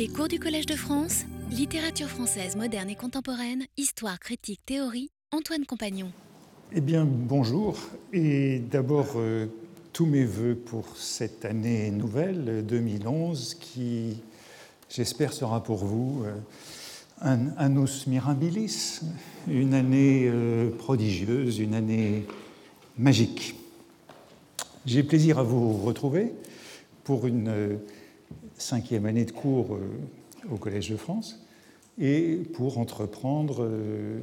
Les cours du Collège de France, littérature française moderne et contemporaine, histoire, critique, théorie, Antoine Compagnon. Eh bien, bonjour. Et d'abord, euh, tous mes voeux pour cette année nouvelle, 2011, qui, j'espère, sera pour vous euh, un annus mirabilis, une année euh, prodigieuse, une année magique. J'ai plaisir à vous retrouver pour une euh, cinquième année de cours euh, au Collège de France et pour entreprendre euh,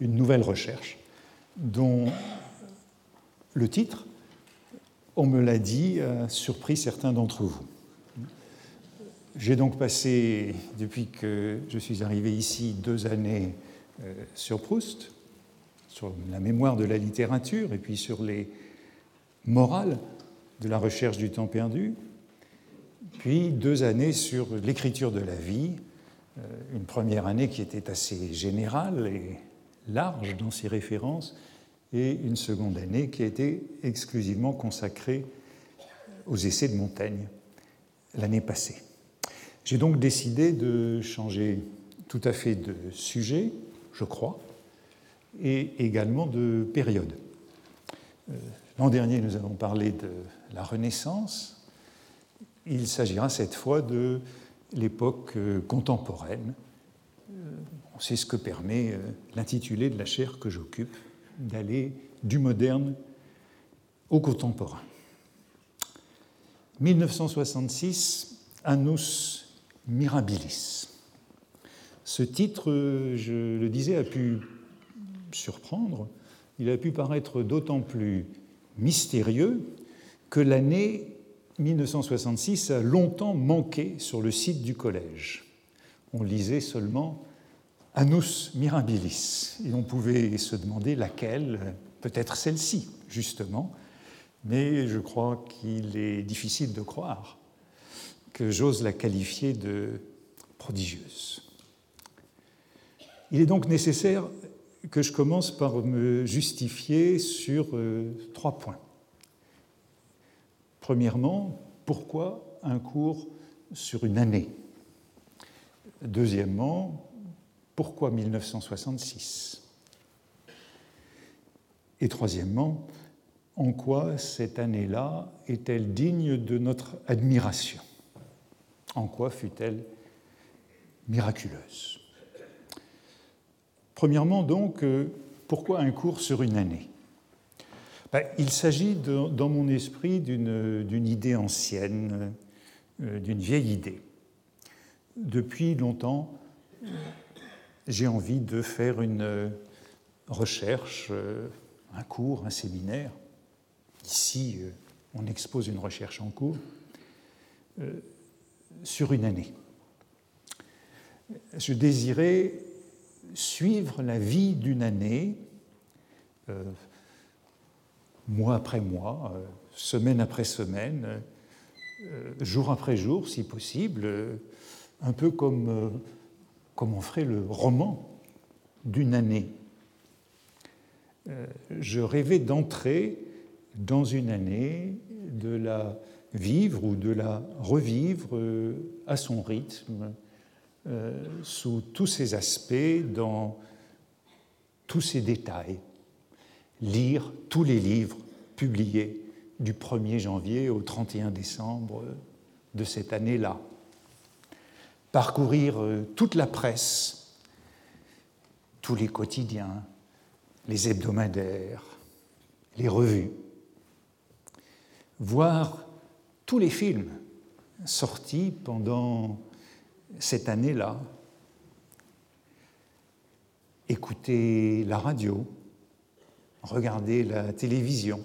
une nouvelle recherche dont le titre, on me l'a dit, a surpris certains d'entre vous. J'ai donc passé, depuis que je suis arrivé ici, deux années sur Proust, sur la mémoire de la littérature et puis sur les morales de la recherche du temps perdu, puis deux années sur l'écriture de la vie, euh, une première année qui était assez générale et large dans ses références, et une seconde année qui a été exclusivement consacrée aux essais de Montaigne l'année passée. J'ai donc décidé de changer tout à fait de sujet, je crois, et également de période. Euh, l'an dernier, nous avons parlé de la Renaissance, il s'agira cette fois de l'époque euh, contemporaine. C'est euh, ce que permet euh, l'intitulé de la chaire que j'occupe, d'aller du moderne au contemporain. 1966, Annus Mirabilis. Ce titre, je le disais, a pu surprendre, il a pu paraître d'autant plus mystérieux que l'année 1966 a longtemps manqué sur le site du collège. On lisait seulement Annus Mirabilis et on pouvait se demander laquelle, peut-être celle-ci, justement, mais je crois qu'il est difficile de croire que j'ose la qualifier de prodigieuse. Il est donc nécessaire que je commence par me justifier sur euh, trois points. Premièrement, pourquoi un cours sur une année? Deuxièmement, pourquoi 1966 Et troisièmement, en quoi cette année-là est-elle digne de notre admiration? En quoi fut-elle miraculeuse? Premièrement, donc, euh, pourquoi un cours sur une année? Il s'agit dans mon esprit d'une idée ancienne, euh, d'une vieille idée. Depuis longtemps, j'ai envie de faire une euh, recherche, euh, un cours, un séminaire. Ici, on expose une recherche en cours sur une année. Je désirais suivre la vie d'une année mois après mois, euh, semaine après semaine, euh, jour après jour, si possible, euh, un peu comme on ferait le roman d'une année. Je rêvais d'entrer dans une année, de la vivre ou de la revivre à son rythme, sous tous ses aspects, dans tous ses détails lire tous les livres publiés du 1er janvier au 31 décembre de cette année-là, parcourir euh, toute la presse, tous les quotidiens, les hebdomadaires, les revues, voir tous les films sortis pendant cette année-là, écouter la radio, regarder la télévision,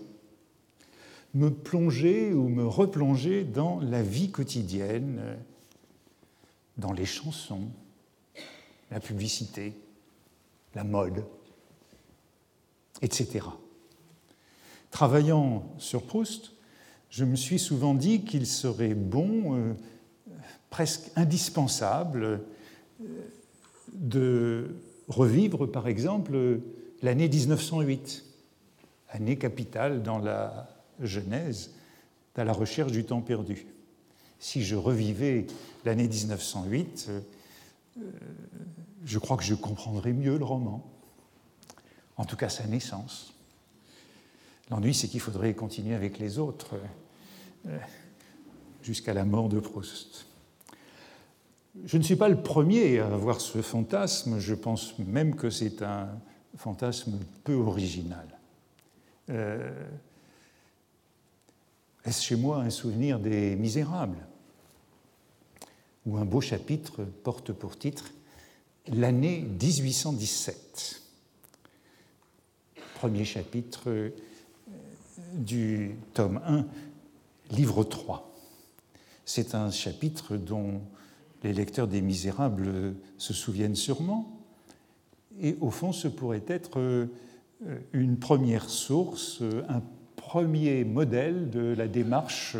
me plonger ou me replonger dans la vie quotidienne, dans les chansons, la publicité, la mode, etc. Travaillant sur Proust, je me suis souvent dit qu'il serait bon, euh, presque indispensable, euh, de revivre, par exemple, l'année 1908 année capitale dans la Genèse, dans la recherche du temps perdu. Si je revivais l'année 1908, je crois que je comprendrais mieux le roman, en tout cas sa naissance. L'ennui, c'est qu'il faudrait continuer avec les autres euh, jusqu'à la mort de Proust. Je ne suis pas le premier à avoir ce fantasme, je pense même que c'est un fantasme peu original. Euh, est-ce chez moi un souvenir des misérables où un beau chapitre porte pour titre L'année 1817 Premier chapitre du tome 1, livre 3. C'est un chapitre dont les lecteurs des Misérables se souviennent sûrement, et au fond ce pourrait être euh, une première source, un premier modèle de la démarche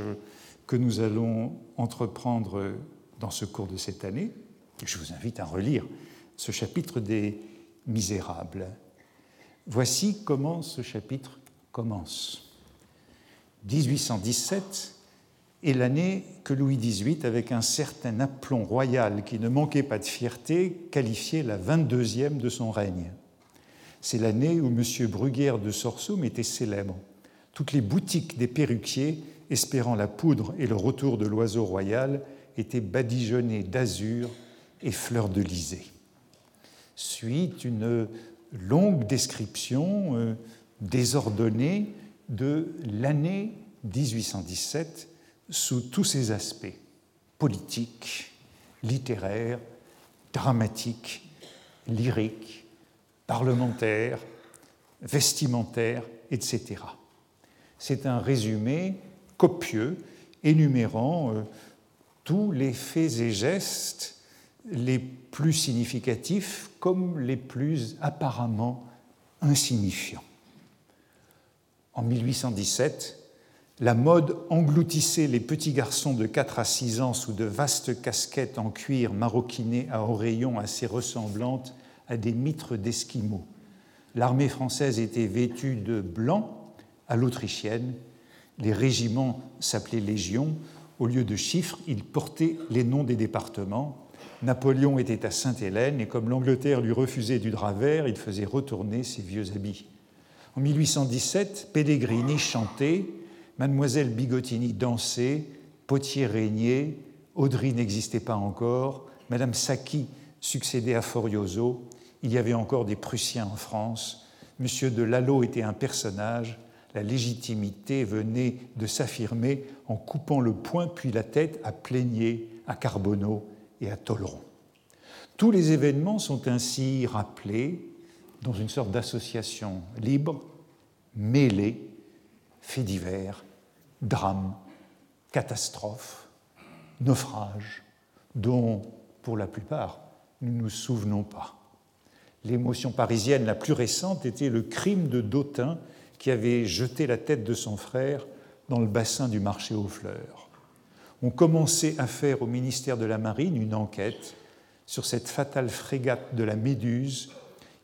que nous allons entreprendre dans ce cours de cette année. Je vous invite à relire ce chapitre des Misérables. Voici comment ce chapitre commence. 1817 est l'année que Louis XVIII, avec un certain aplomb royal qui ne manquait pas de fierté, qualifiait la 22e de son règne. C'est l'année où M. Bruguière de Sorsum était célèbre. Toutes les boutiques des perruquiers, espérant la poudre et le retour de l'oiseau royal, étaient badigeonnées d'azur et fleurs de lysée. Suit une longue description euh, désordonnée de l'année 1817 sous tous ses aspects politiques, littéraires, dramatiques, lyriques, parlementaires, vestimentaires, etc. C'est un résumé copieux énumérant euh, tous les faits et gestes les plus significatifs comme les plus apparemment insignifiants. En 1817, la mode engloutissait les petits garçons de 4 à 6 ans sous de vastes casquettes en cuir maroquinées à oreillons assez ressemblantes à des mitres d'esquimaux. L'armée française était vêtue de blanc à l'autrichienne. Les régiments s'appelaient légions. Au lieu de chiffres, ils portaient les noms des départements. Napoléon était à Sainte-Hélène et comme l'Angleterre lui refusait du drap vert, il faisait retourner ses vieux habits. En 1817, Pellegrini chantait, Mademoiselle Bigottini dansait, Potier régnait, Audry n'existait pas encore, Madame Sacchi succédait à Forioso, il y avait encore des Prussiens en France, Monsieur de Lalo était un personnage, la légitimité venait de s'affirmer en coupant le poing puis la tête à Plénier, à Carbonneau et à Tolleron. Tous les événements sont ainsi rappelés dans une sorte d'association libre, mêlée, faits divers, drames, catastrophes, naufrages, dont, pour la plupart, nous ne nous souvenons pas. L'émotion parisienne la plus récente était le crime de Dautin qui avait jeté la tête de son frère dans le bassin du marché aux fleurs. On commençait à faire au ministère de la Marine une enquête sur cette fatale frégate de la Méduse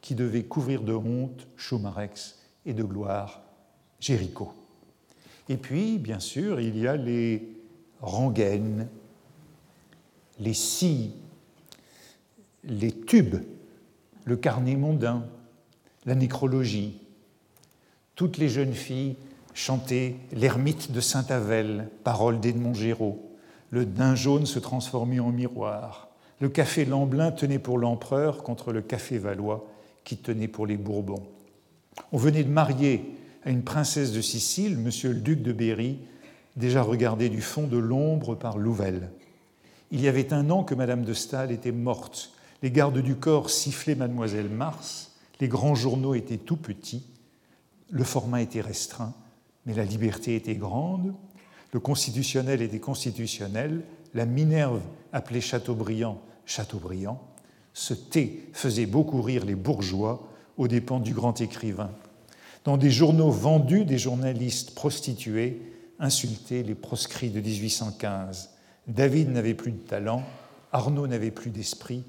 qui devait couvrir de honte Chaumarex et de gloire Jéricho. Et puis, bien sûr, il y a les rengaines, les scies, les tubes, le carnet mondain, la nécrologie. Toutes les jeunes filles chantaient l'ermite de Saint-Avel, parole d'Edmond Géraud. Le daim jaune se transformait en miroir. Le café Lamblin tenait pour l'empereur contre le café Valois qui tenait pour les Bourbons. On venait de marier à une princesse de Sicile, monsieur le duc de Berry, déjà regardé du fond de l'ombre par Louvel. Il y avait un an que madame de Staël était morte. Les gardes du corps sifflaient mademoiselle Mars, les grands journaux étaient tout petits, le format était restreint, mais la liberté était grande, le constitutionnel était constitutionnel, la Minerve appelée Chateaubriand Chateaubriand, ce thé faisait beaucoup rire les bourgeois aux dépens du grand écrivain. Dans des journaux vendus, des journalistes prostitués insultaient les proscrits de 1815. David n'avait plus de talent, Arnaud n'avait plus d'esprit,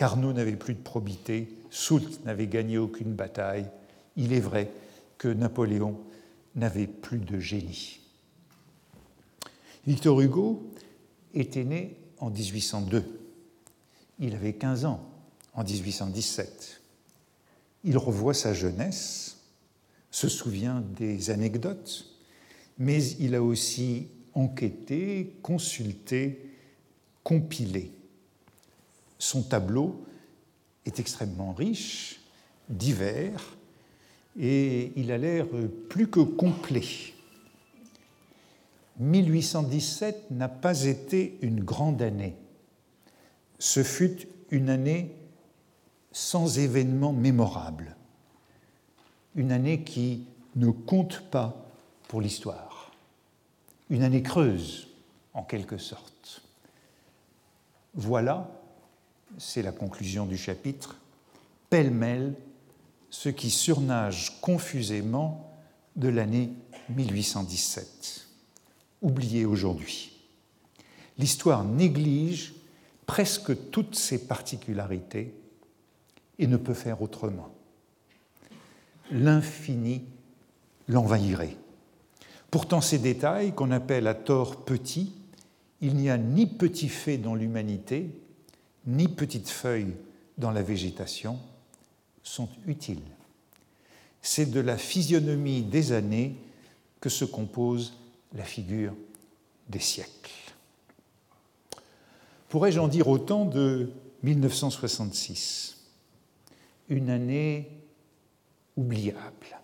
Carnot n'avait plus de probité, Soult n'avait gagné aucune bataille. Il est vrai que Napoléon n'avait plus de génie. Victor Hugo était né en 1802. Il avait 15 ans en 1817. Il revoit sa jeunesse, se souvient des anecdotes, mais il a aussi enquêté, consulté, compilé. Son tableau est extrêmement riche, divers, et il a l'air plus que complet. 1817 n'a pas été une grande année. Ce fut une année sans événements mémorables, une année qui ne compte pas pour l'histoire, une année creuse en quelque sorte. Voilà, c'est la conclusion du chapitre, pêle-mêle ce qui surnage confusément de l'année 1817, oubliée aujourd'hui. L'histoire néglige presque toutes ses particularités et ne peut faire autrement. L'infini l'envahirait. Pourtant, ces détails, qu'on appelle à tort petits, il n'y a ni petit fait dans l'humanité, ni petite feuille dans la végétation, sont utiles. C'est de la physionomie des années que se compose la figure des siècles. Pourrais-je en dire autant de 1966 Une année oubliable,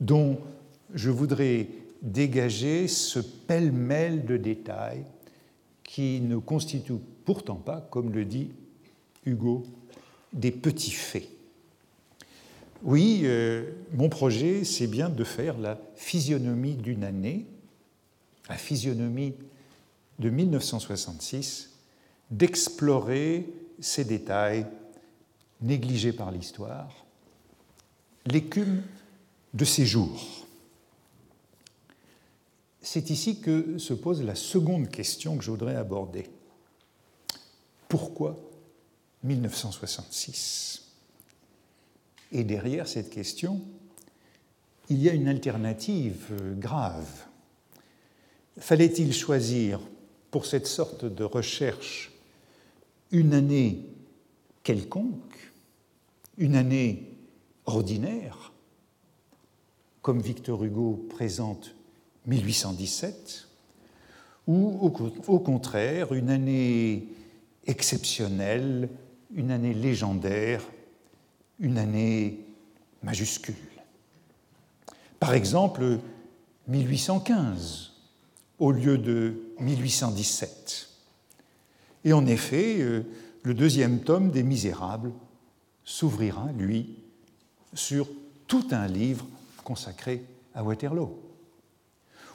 dont je voudrais dégager ce pêle-mêle de détails qui ne constituent pourtant pas, comme le dit Hugo des petits faits. Oui, euh, mon projet, c'est bien de faire la physionomie d'une année, la physionomie de 1966, d'explorer ces détails négligés par l'histoire, l'écume de ces jours. C'est ici que se pose la seconde question que je voudrais aborder. Pourquoi 1966. Et derrière cette question, il y a une alternative grave. Fallait-il choisir pour cette sorte de recherche une année quelconque, une année ordinaire, comme Victor Hugo présente 1817, ou au, contraire une année exceptionnelle, une année légendaire, une année majuscule. Par exemple, 1815 au lieu de 1817. Et en effet, euh, le deuxième tome des Misérables s'ouvrira, lui, sur tout un livre consacré à Waterloo.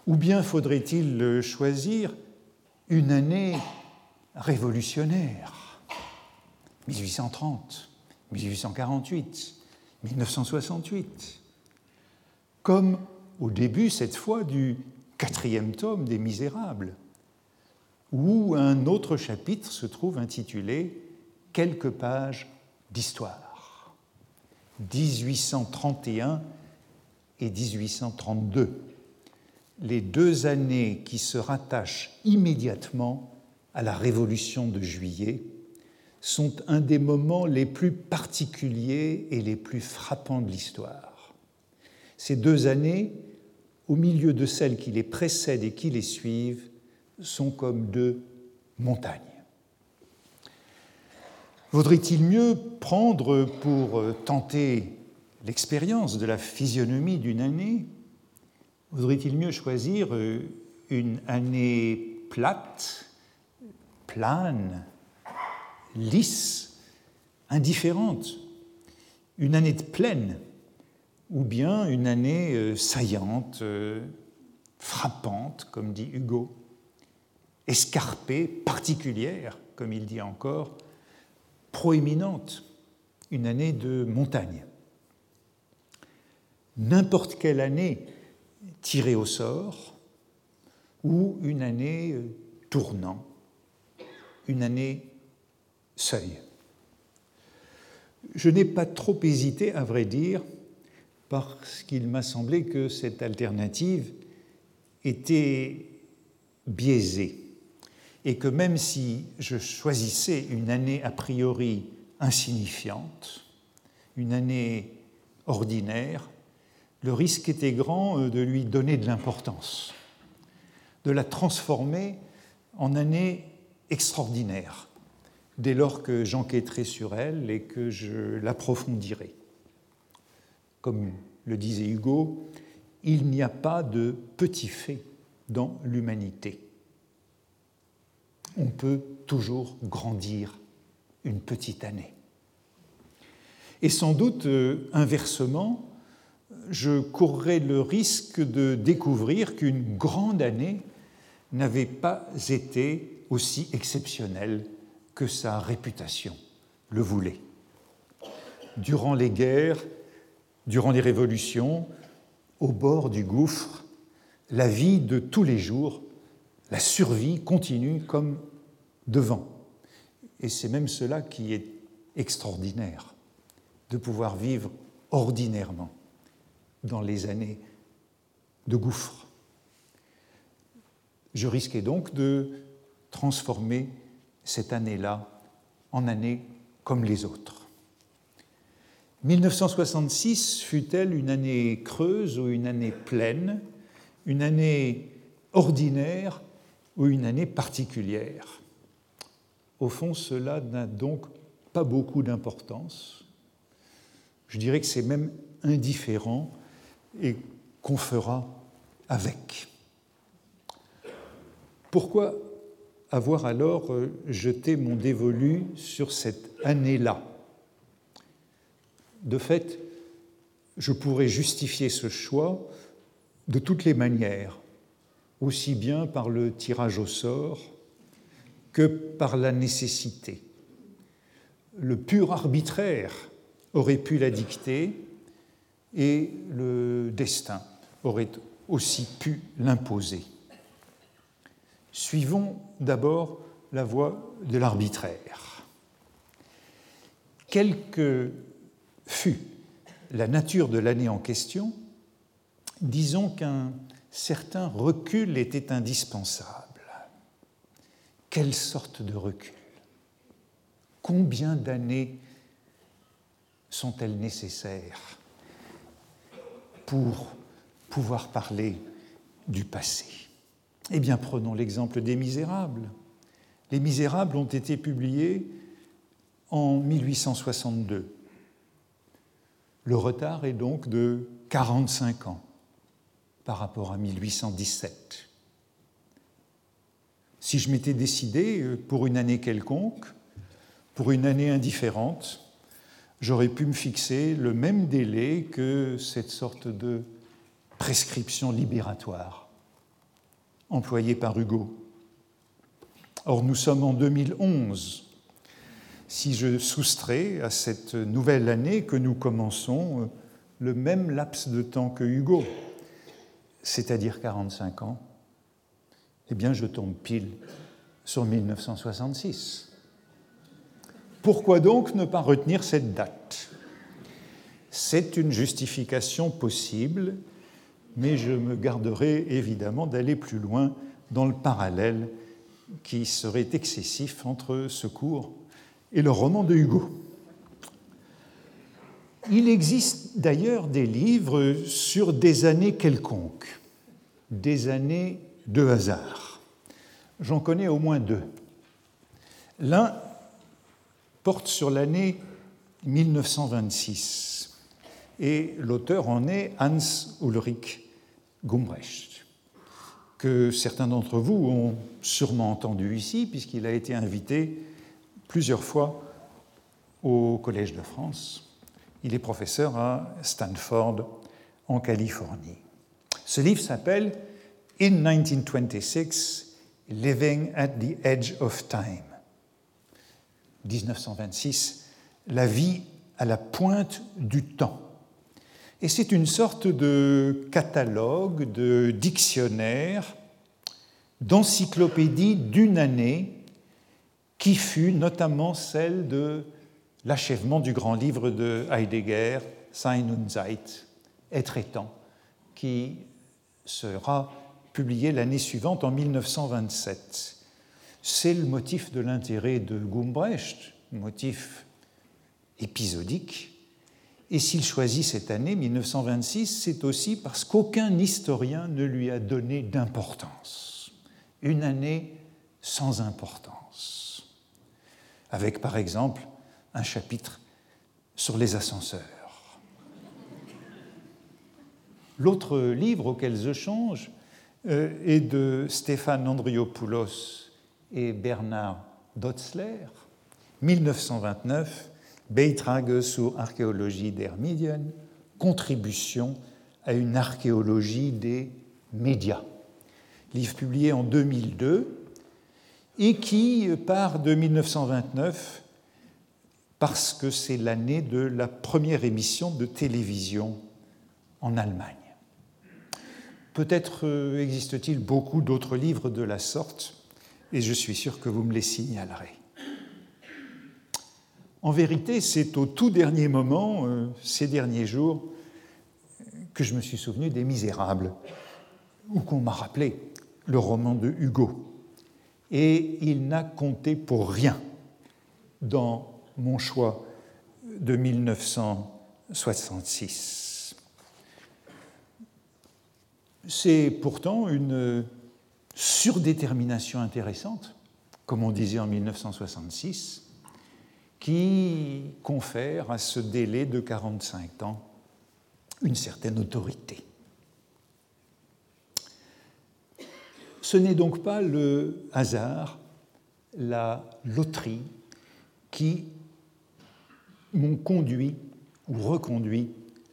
Ou bien faudrait-il choisir une année révolutionnaire? 1830, 1848, 1968, comme au début, cette fois, du quatrième tome des Misérables, où un autre chapitre se trouve intitulé Quelques pages d'histoire. 1831 et 1832, les deux années qui se rattachent immédiatement à la Révolution de juillet sont un des moments les plus particuliers et les plus frappants de l'histoire. Ces deux années, au milieu de celles qui les précèdent et qui les suivent, sont comme deux montagnes. Vaudrait-il mieux prendre pour tenter l'expérience de la physionomie d'une année, vaudrait-il mieux choisir une année plate, plane, lisse, indifférente, une année de pleine, ou bien une année euh, saillante, euh, frappante, comme dit Hugo, escarpée, particulière, comme il dit encore, proéminente, une année de montagne. N'importe quelle année tirée au sort, ou une année euh, tournant, une année seuil. Je n'ai pas trop hésité, à vrai dire, parce qu'il m'a semblé que cette alternative était biaisée. et que même si je choisissais une année a priori insignifiante, une année ordinaire, le risque était grand euh, de lui donner de l'importance, de la transformer en année extraordinaire, dès lors que j'enquêterai sur elle et que je l'approfondirai. Comme le disait Hugo, il n'y a pas de petits faits dans l'humanité. On peut toujours grandir une petite année. Et sans doute, euh, inversement, je courrais le risque de découvrir qu'une grande année n'avait pas été aussi exceptionnelle que sa réputation le voulait. Durant les guerres, durant les révolutions, au bord du gouffre, la vie de tous les jours, la survie continue comme devant. Et c'est même cela qui est extraordinaire, de pouvoir vivre ordinairement dans les années de gouffre. Je risquais donc de transformer cette année-là en année comme les autres. 1966 fut-elle une année creuse ou une année pleine, une année ordinaire ou une année particulière? Au fond, cela n'a donc pas beaucoup d'importance. Je dirais que c'est même indifférent et qu'on fera avec. Pourquoi avoir alors euh, jeté mon dévolu sur cette année-là? De fait, je pourrais justifier ce choix de toutes les manières, aussi bien par le tirage au sort que par la nécessité. Le pur arbitraire aurait pu la dicter, et le destin aurait aussi pu l'imposer. Suivons d'abord la voie de l'arbitraire. Quelle que fût la nature de l'année en question, disons qu'un certain recul était indispensable. Quelle sorte de recul? Combien d'années sont-elles nécessaires? Pour pouvoir parler du passé Eh bien, prenons l'exemple des Misérables. Les Misérables ont été publiés en 1862. Le retard est donc de 45 ans par rapport à 1817. Si je m'étais décidé euh, pour une année quelconque, pour une année indifférente, j'aurais pu me fixer le même délai que cette sorte de prescription libératoire employée par Hugo. Or, nous sommes en 2011. Si je soustrais à cette nouvelle année que nous commençons le même laps de temps que Hugo, c'est-à-dire 45 ans, eh bien je tombe pile sur 1966. Pourquoi donc ne pas retenir cette date? C'est une justification possible, mais je me garderai évidemment d'aller plus loin dans le parallèle qui serait excessif entre ce cours et le roman de Hugo. Il existe d'ailleurs des livres sur des années quelconques, des années de hasard. J'en connais au moins deux. L'un porte sur l'année 1926 et l'auteur en est Hans Ulrich Gumbrecht, que certains d'entre vous ont sûrement entendu ici puisqu'il a été invité plusieurs fois au Collège de France. Il est professeur à Stanford en Californie. Ce livre s'appelle In 1926, Living at the Edge of Time. 1926, La vie à la pointe du temps. Et c'est une sorte de catalogue, de dictionnaire, d'encyclopédie d'une année qui fut notamment celle de l'achèvement du grand livre de Heidegger, Sein und Zeit, Être et temps, qui sera publié l'année suivante en 1927. C'est le motif de l'intérêt de Gumbrecht, motif épisodique. Et s'il choisit cette année, 1926, c'est aussi parce qu'aucun historien ne lui a donné d'importance. Une année sans importance. Avec par exemple un chapitre sur les ascenseurs. L'autre livre auquel je change euh, est de Stéphane Andriopoulos et Bernard Dotzler, 1929, Beitrage zur Archäologie der Medien, contribution à une archéologie des médias. Livre publié en 2002 et qui part de 1929 parce que c'est l'année de la première émission de télévision en Allemagne. Peut-être euh, existe-t-il beaucoup d'autres livres de la sorte, et je suis sûr que vous me les signalerez. En vérité, c'est au tout dernier moment, euh, ces derniers jours, que je me suis souvenu des Misérables, ou qu'on m'a rappelé le roman de Hugo. Et il n'a compté pour rien dans mon choix de 1966. C'est pourtant une surdétermination intéressante, comme on disait en 1966, qui confère à ce délai de 45 ans une certaine autorité. Ce n'est donc pas le hasard, la loterie qui m'ont conduit ou reconduit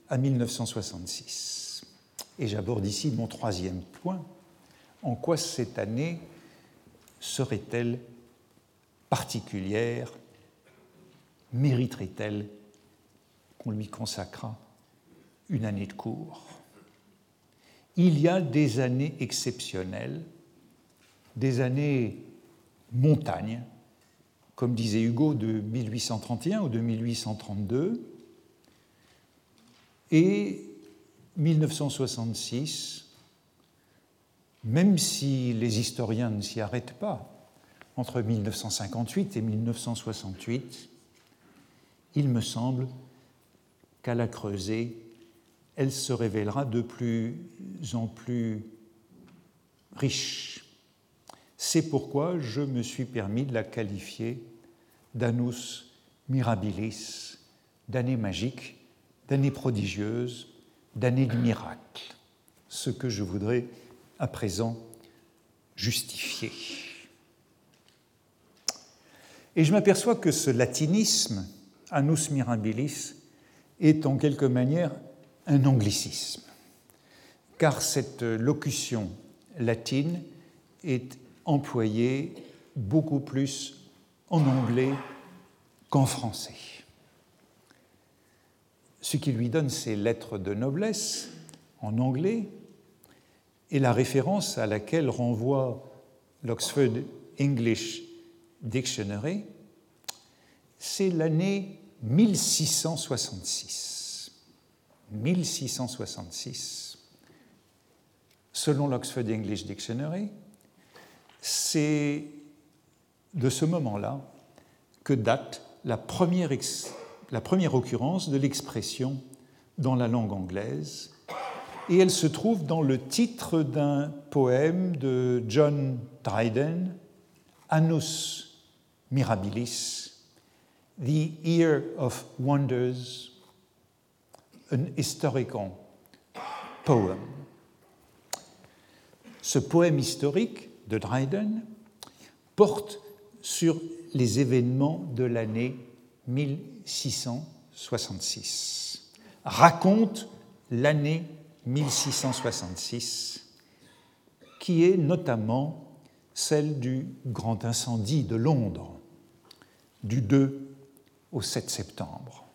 à 1966. Et j'aborde ici mon troisième point. En quoi cette année serait-elle particulière Mériterait-elle qu'on lui consacrât une année de cours? Il y a des années exceptionnelles, des années montagnes, comme disait Hugo, de 1831 ou de 1832, et 1966, même si les historiens ne s'y arrêtent pas, entre 1958 et 1968, il me semble qu'à la creuser, elle se révélera de plus en plus riche. C'est pourquoi je me suis permis de la qualifier d'anus mirabilis, d'année magique, d'année prodigieuse, d'année de miracle, ce que je voudrais à présent justifier. Et je m'aperçois que ce latinisme, annus mirabilis, est en quelque manière un anglicisme, car cette locution latine est employé beaucoup plus en anglais qu'en français. Ce qui lui donne ses lettres de noblesse en anglais et la référence à laquelle renvoie l'Oxford English Dictionary, c'est l'année 1666. 1666. Selon l'Oxford English Dictionary, c'est de ce moment-là que date la première, la première occurrence de l'expression dans la langue anglaise, et elle se trouve dans le titre d'un poème de John Dryden, Annus Mirabilis, The Year of Wonders, an historical poem. Ce poème historique de Dryden porte sur les événements de l'année 1666, raconte l'année 1666, qui est notamment celle du grand incendie de Londres, du 2 au 7 septembre.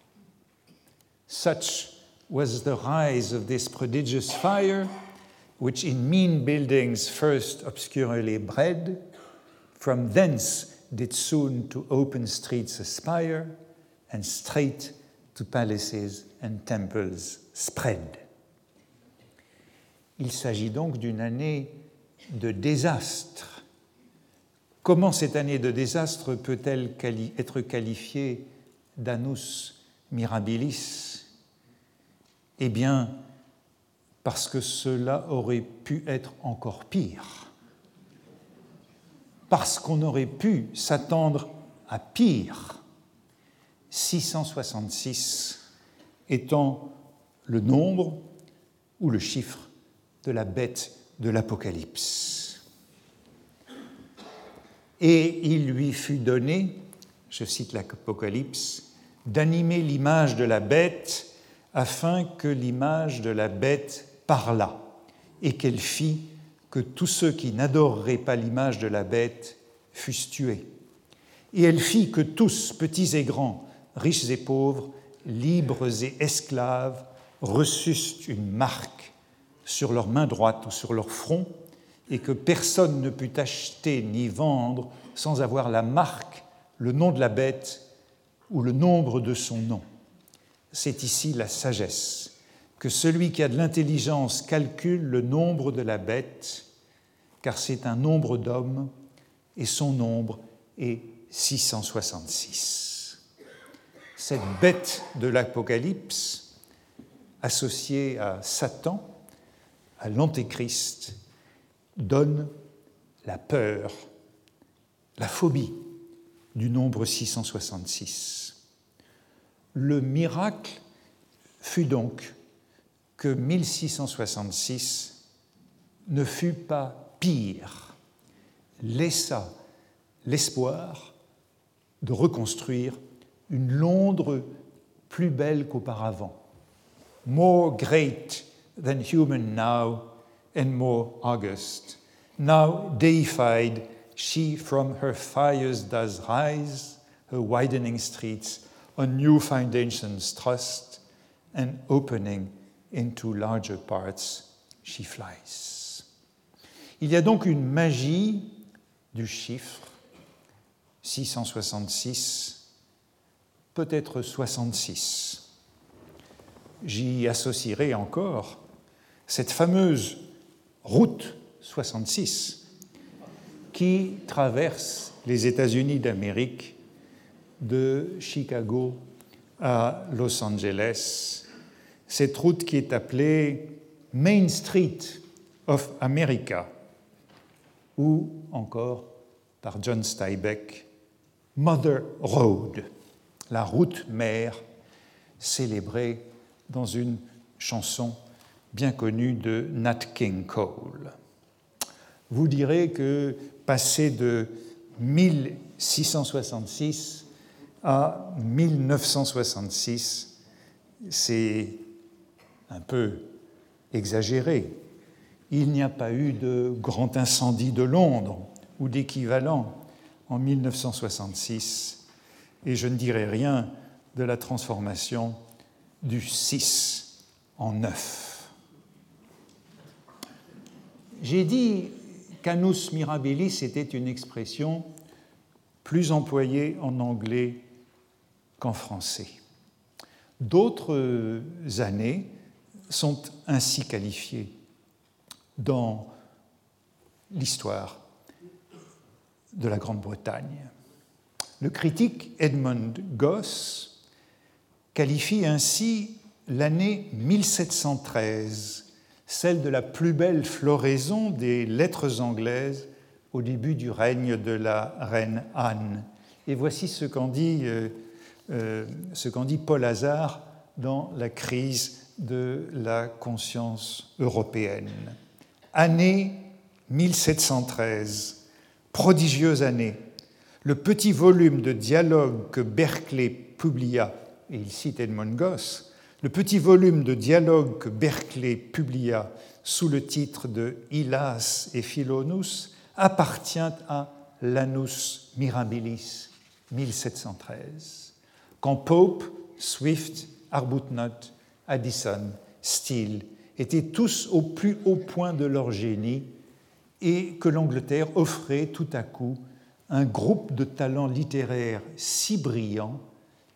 Such was the rise of this prodigious fire which in mean buildings first obscurely bred, from thence did soon to open streets aspire, and straight to palaces and temples spread. Il s'agit donc d'une année de désastre Comment cette année de désastre peut-elle être qualifiée d'annus mirabilis? Eh bien, parce que cela aurait pu être encore pire. Parce qu'on aurait pu s'attendre à pire. 666 étant le nombre ou le chiffre de la bête de l'Apocalypse. Et il lui fut donné, je cite l'Apocalypse, d'animer l'image de la bête afin que l'image de la bête parlât et qu'elle fit que tous ceux qui n'adoreraient pas l'image de la bête fussent tués. Et elle fit que tous, petits et grands, riches et pauvres, libres et esclaves, reçussent une marque sur leur main droite ou sur leur front, et que personne ne put acheter ni vendre sans avoir la marque, le nom de la bête ou le nombre de son nom. C'est ici la sagesse, que celui qui a de l'intelligence calcule le nombre de la bête, car c'est un nombre d'hommes, et son nombre est 666. Cette bête de l'Apocalypse, associée à Satan, l'Antéchrist, donne la peur, la phobie du nombre 666. Le miracle fut donc que 1666 ne fut pas pire, laissa l'espoir de reconstruire une Londres plus belle qu'auparavant, more great than human now and more august. Now deified, she from her fires does rise, her widening streets on new foundations trust, and opening into larger parts she flies. Il y a donc une magie du chiffre 666, peut-être 66. J'y associerai encore cette fameuse route 66 qui traverse les États-Unis d'Amérique de Chicago à Los Angeles, cette route qui est appelée Main Street of America, ou encore par John Steinbeck, Mother Road, la route mère, célébrée dans une chanson bien connue de Nat King Cole. Vous direz que passer de 1666 à 1966, c'est un peu exagéré. Il n'y a pas eu de grand incendie de Londres ou d'équivalent en 1966, et je ne dirai rien de la transformation du 6 en 9. J'ai dit qu'anus mirabilis était une expression plus employée en anglais qu'en français. D'autres années sont ainsi qualifiées dans l'histoire de la Grande-Bretagne. Le critique Edmund Goss qualifie ainsi l'année 1713 celle de la plus belle floraison des lettres anglaises au début du règne de la reine Anne. Et voici ce qu'en dit, euh, euh, Paul Hazard dans la crise de la conscience européenne. Année 1713, prodigieuse année. Le petit volume de dialogue que Berkeley publia, et il cite Edmond Goss, le petit volume de dialogue que Berkeley publia sous le titre de Hylas et Philonous appartient à l'Anus Mirabilis 1713. Quand Pope, Swift, Arbuthnot, Addison, Steele étaient tous au plus haut point de leur génie et que l'Angleterre offrait tout à coup un groupe de talents littéraires si brillants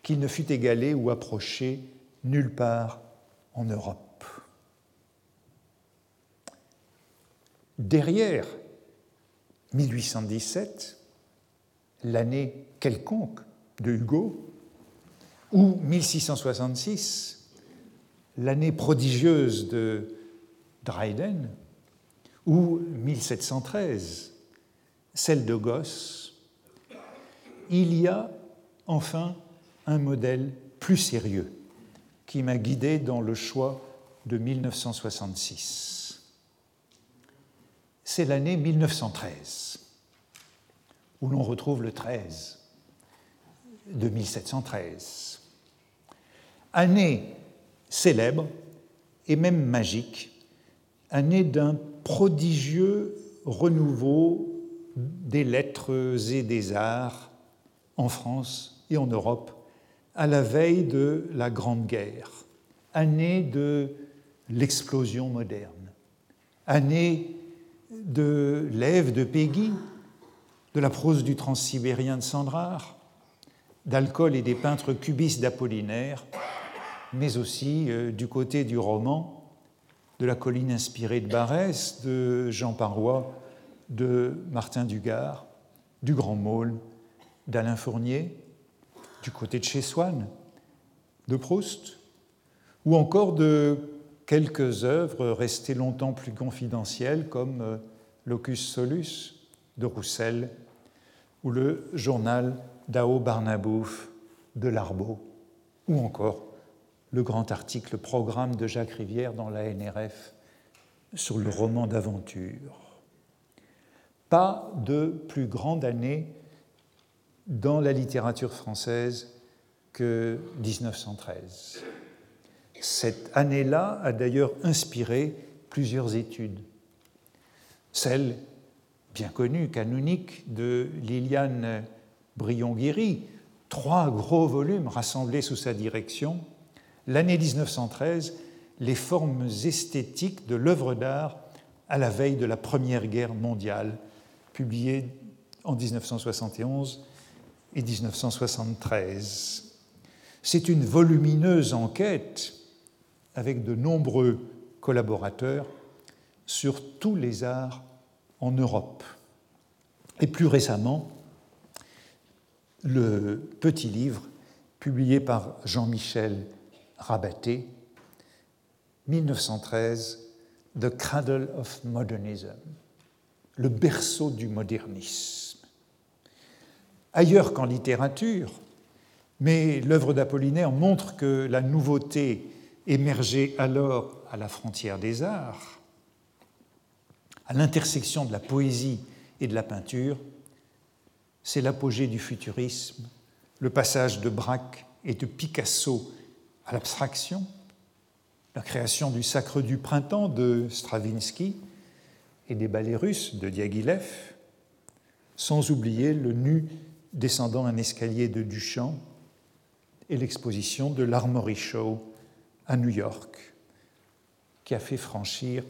qu'il ne fut égalé ou approché nulle part en Europe. Derrière 1817, l'année quelconque de Hugo, ou 1666, l'année prodigieuse de Dryden, ou 1713, celle de Gosse, il y a enfin un modèle plus sérieux qui m'a guidé dans le choix de 1966. C'est l'année 1913, où l'on retrouve le 13 de 1713. Année célèbre et même magique, année d'un prodigieux renouveau des lettres et des arts en France et en Europe à la veille de la Grande Guerre, année de l'explosion moderne, année de l'Ève de Peggy, de la prose du transsibérien de Sandrard, d'alcool et des peintres cubistes d'Apollinaire, mais aussi euh, du côté du roman, de la colline inspirée de Barès, de Jean Parois, de Martin Dugard, du Grand Maule, d'Alain Fournier, du côté de chez Swann, de Proust, ou encore de quelques œuvres restées longtemps plus confidentielles comme euh, Locus Solus de Roussel ou le journal d'Ao Barnabouf de Larbeau, ou encore le grand article programme de Jacques Rivière dans la NRF sur le roman d'aventure. Pas de plus grande année dans la littérature française que 1913. Cette année-là a d'ailleurs inspiré plusieurs études. Celle bien connue, canonique, de Liliane Brion-Guiry, trois gros volumes rassemblés sous sa direction, l'année 1913, les formes esthétiques de l'œuvre d'art à la veille de la Première Guerre mondiale, publiée en 1971 et 1973. C'est une volumineuse enquête avec de nombreux collaborateurs sur tous les arts en Europe. Et plus récemment, le petit livre publié par Jean-Michel Rabaté, 1913, The Cradle of Modernism, le berceau du modernisme. Ailleurs qu'en littérature, mais l'œuvre d'Apollinaire montre que la nouveauté émergeait alors à la frontière des arts, à l'intersection de la poésie et de la peinture, c'est l'apogée du futurisme, le passage de Braque et de Picasso à l'abstraction, la création du Sacre du printemps de Stravinsky et des ballets russes de Diaghilev, sans oublier le nu descendant un escalier de Duchamp et l'exposition de l'Armory Show à New York, qui a fait franchir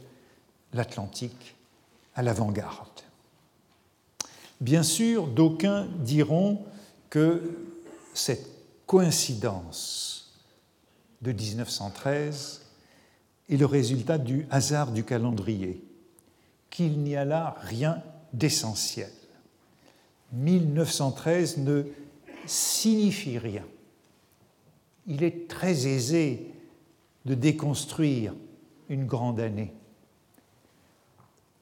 l'Atlantique à l'avant-garde. Bien sûr, d'aucuns diront que cette coïncidence de 1913 est le résultat du hasard du calendrier, qu'il n'y a là rien d'essentiel. 1913 ne signifie rien. Il est très aisé de déconstruire une grande année.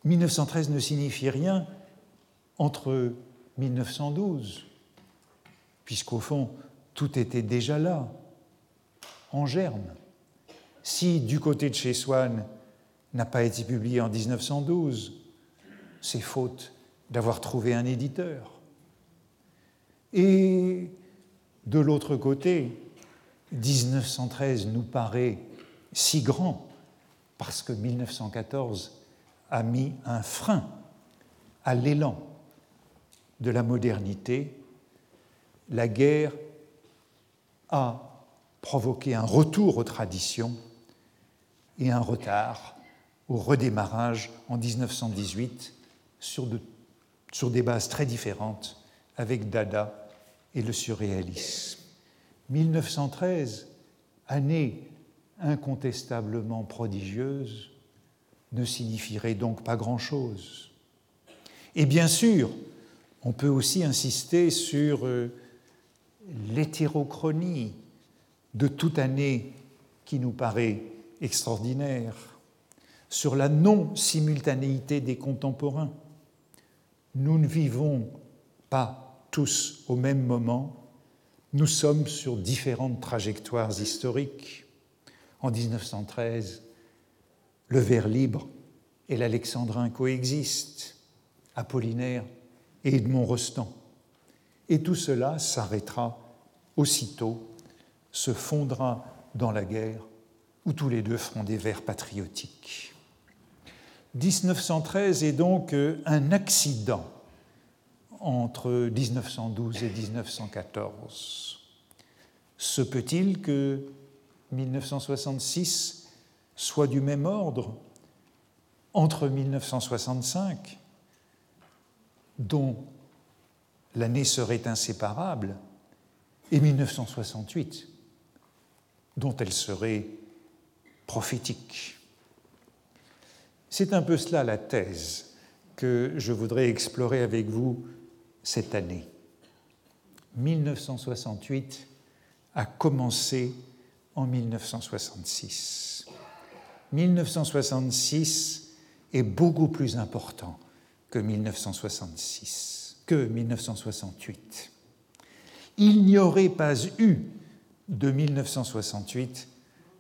1913 ne signifie rien entre 1912, puisqu'au fond, tout était déjà là en germe. Si du côté de chez Swann n'a pas été publié en 1912, c'est faute d'avoir trouvé un éditeur. Et de l'autre côté, 1913 nous paraît si grand parce que 1914 a mis un frein à l'élan de la modernité. La guerre a provoquer un retour aux traditions et un retard au redémarrage en 1918 sur, sur des bases très différentes avec Dada et le surréalisme. 1913, année incontestablement prodigieuse, ne signifierait donc pas grand-chose. Et bien sûr, On peut aussi insister sur euh, l'hétérochronie de toute année qui nous paraît extraordinaire, sur la non-simultanéité des contemporains. Nous ne vivons pas tous au même moment, nous sommes sur différentes trajectoires historiques. En 1913, le vers libre et l'alexandrin coexistent, Apollinaire et Edmond Rostand. Et tout cela s'arrêtera aussitôt, se fondra dans la guerre, où tous les deux feront des vers patriotiques. 1913 est donc un accident entre 1912 et 1914. Se peut-il que 1966 soit du même ordre entre 1965, dont l'année serait inséparable, et 1968, dont elle serait prophétique? C'est un peu cela la thèse que je voudrais explorer avec vous cette année. 1968 a commencé en 1966. 1966 est beaucoup plus important que 1966, que 1968. Il n'y aurait pas eu de 1968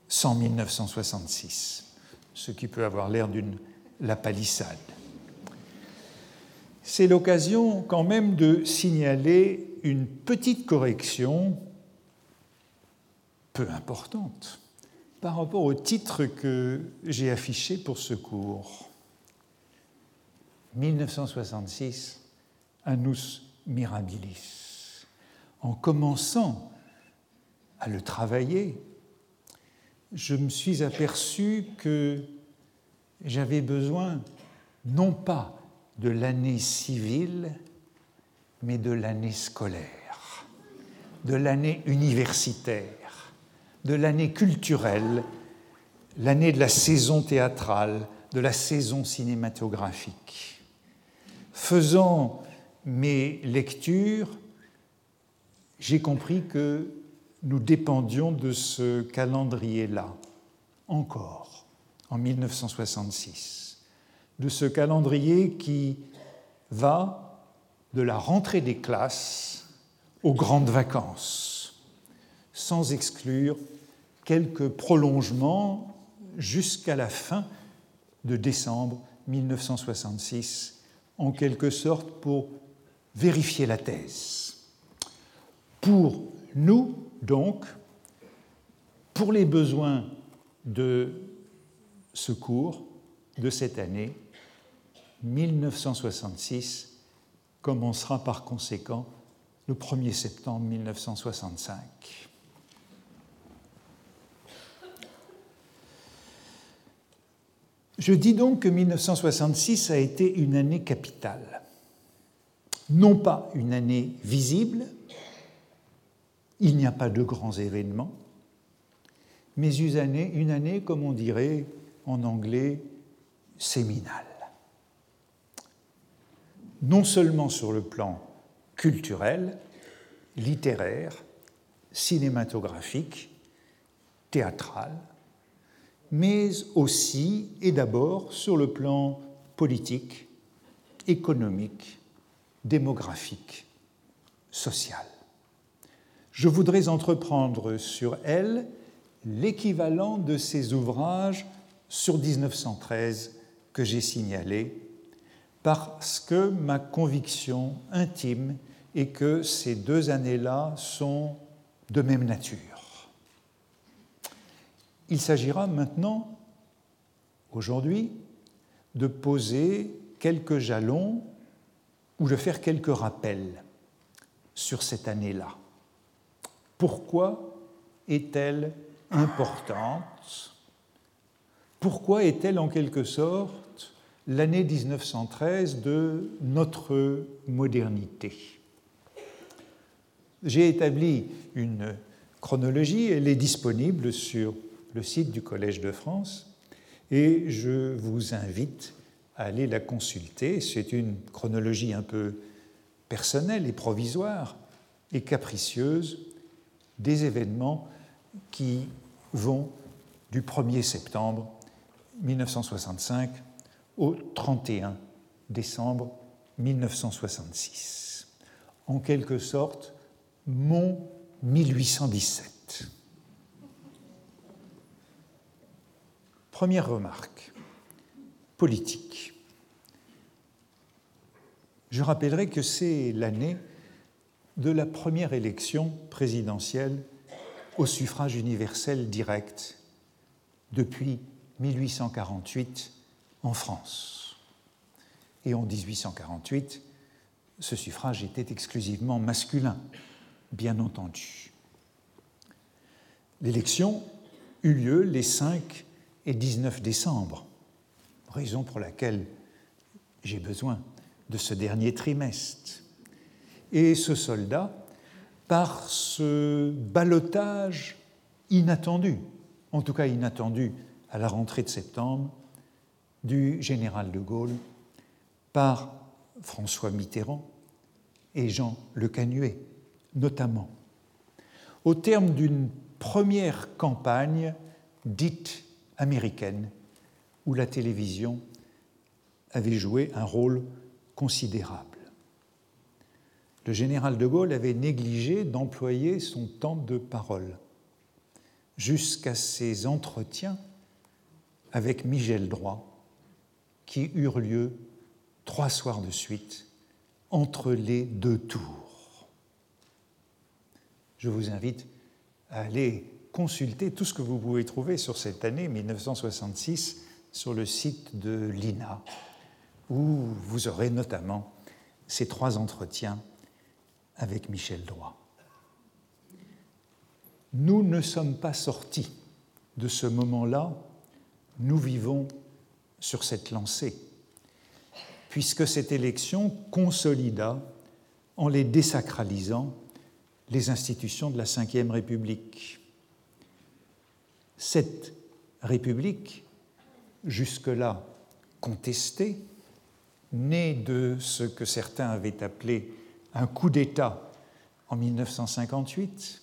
sans 1966, ce qui peut avoir l'air d'une la palissade. C'est l'occasion quand même de signaler une petite correction, peu importante, par rapport au titre que j'ai affiché pour ce cours. 1966, Annus Mirabilis. En commençant à le travailler, je me suis aperçu que j'avais besoin non pas de l'année civile, mais de l'année scolaire, de l'année universitaire, de l'année culturelle, l'année de la saison théâtrale, de la saison cinématographique. Faisant mes lectures, j'ai compris que nous dépendions de ce calendrier-là, encore, en 1966, de ce calendrier qui va de la rentrée des classes aux grandes vacances, sans exclure quelques prolongements jusqu'à la fin de décembre 1966, en quelque sorte pour vérifier la thèse. Pour nous, donc, pour les besoins de ce cours de cette année, 1966 commencera par conséquent le 1er septembre 1965. Je dis donc que 1966 a été une année capitale, non pas une année visible, il n'y a pas de grands événements, mais une année, une année, comme on dirait en anglais, séminale. Non seulement sur le plan culturel, littéraire, cinématographique, théâtral, mais aussi et d'abord sur le plan politique, économique, démographique, social. Je voudrais entreprendre sur elle l'équivalent de ces ouvrages sur 1913 que j'ai signalés, parce que ma conviction intime est que ces deux années-là sont de même nature. Il s'agira maintenant, aujourd'hui, de poser quelques jalons ou de faire quelques rappels sur cette année-là. Pourquoi est-elle importante? Pourquoi est-elle en quelque sorte l'année 1913 de notre modernité J'ai établi une chronologie, elle est disponible sur le site du Collège de France et je vous invite à aller la consulter. C'est une chronologie un peu personnelle et provisoire et capricieuse des événements qui vont du 1er septembre 1965 au 31 décembre 1966. En quelque sorte, mon 1817. Première remarque, politique. Je rappellerai que c'est l'année de la première élection présidentielle au suffrage universel direct depuis 1848 en France. Et en 1848, ce suffrage était exclusivement masculin, bien entendu. L'élection eut lieu les 5 et 19 décembre, raison pour laquelle j'ai besoin de ce dernier trimestre. Et ce soldat, par ce balotage inattendu, en tout cas inattendu à la rentrée de septembre, du général de Gaulle par François Mitterrand et Jean Le Canuet, notamment, au terme d'une première campagne dite américaine, où la télévision avait joué un rôle considérable. Le général de Gaulle avait négligé d'employer son temps de parole jusqu'à ses entretiens avec Michel Droit, qui eurent lieu trois soirs de suite entre les deux tours. Je vous invite à aller consulter tout ce que vous pouvez trouver sur cette année 1966 sur le site de l'INA, où vous aurez notamment ces trois entretiens avec Michel Droit. Nous ne sommes pas sortis de ce moment-là, nous vivons sur cette lancée, puisque cette élection consolida, en les désacralisant, les institutions de la Ve République. Cette République, jusque-là contestée, née de ce que certains avaient appelé un coup d'État en 1958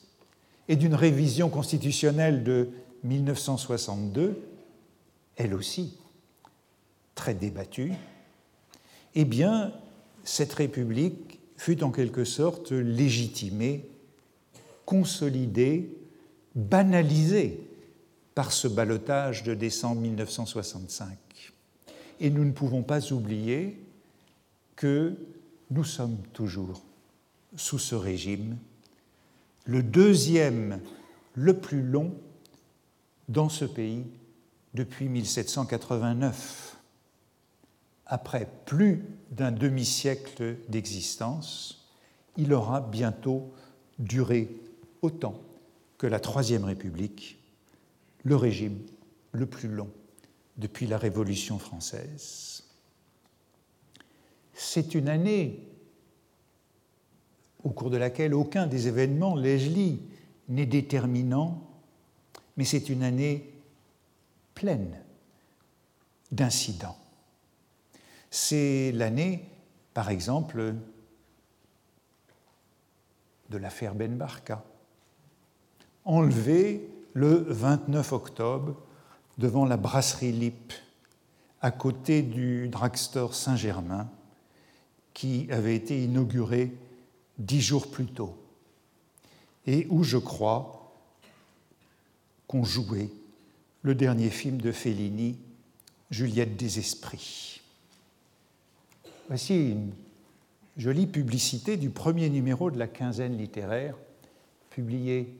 et d'une révision constitutionnelle de 1962, elle aussi très débattue, eh bien, cette République fut en quelque sorte légitimée, consolidée, banalisée par ce balotage de décembre 1965. Et nous ne pouvons pas oublier que nous sommes toujours sous ce régime, le deuxième le plus long dans ce pays depuis 1789. Après plus d'un demi-siècle d'existence, il aura bientôt duré autant que la Troisième République, le régime le plus long depuis la Révolution française. C'est une année au cours de laquelle aucun des événements, l'ai-je n'est déterminant, mais c'est une année pleine d'incidents. C'est l'année, par exemple, de l'affaire Ben Barka, enlevée le 29 octobre devant la brasserie Lip, à côté du drugstore Saint-Germain, qui avait été inauguré dix jours plus tôt, et où je crois qu'on jouait le dernier film de Fellini, Juliette des Esprits. Voici une jolie publicité du premier numéro de la quinzaine littéraire, publié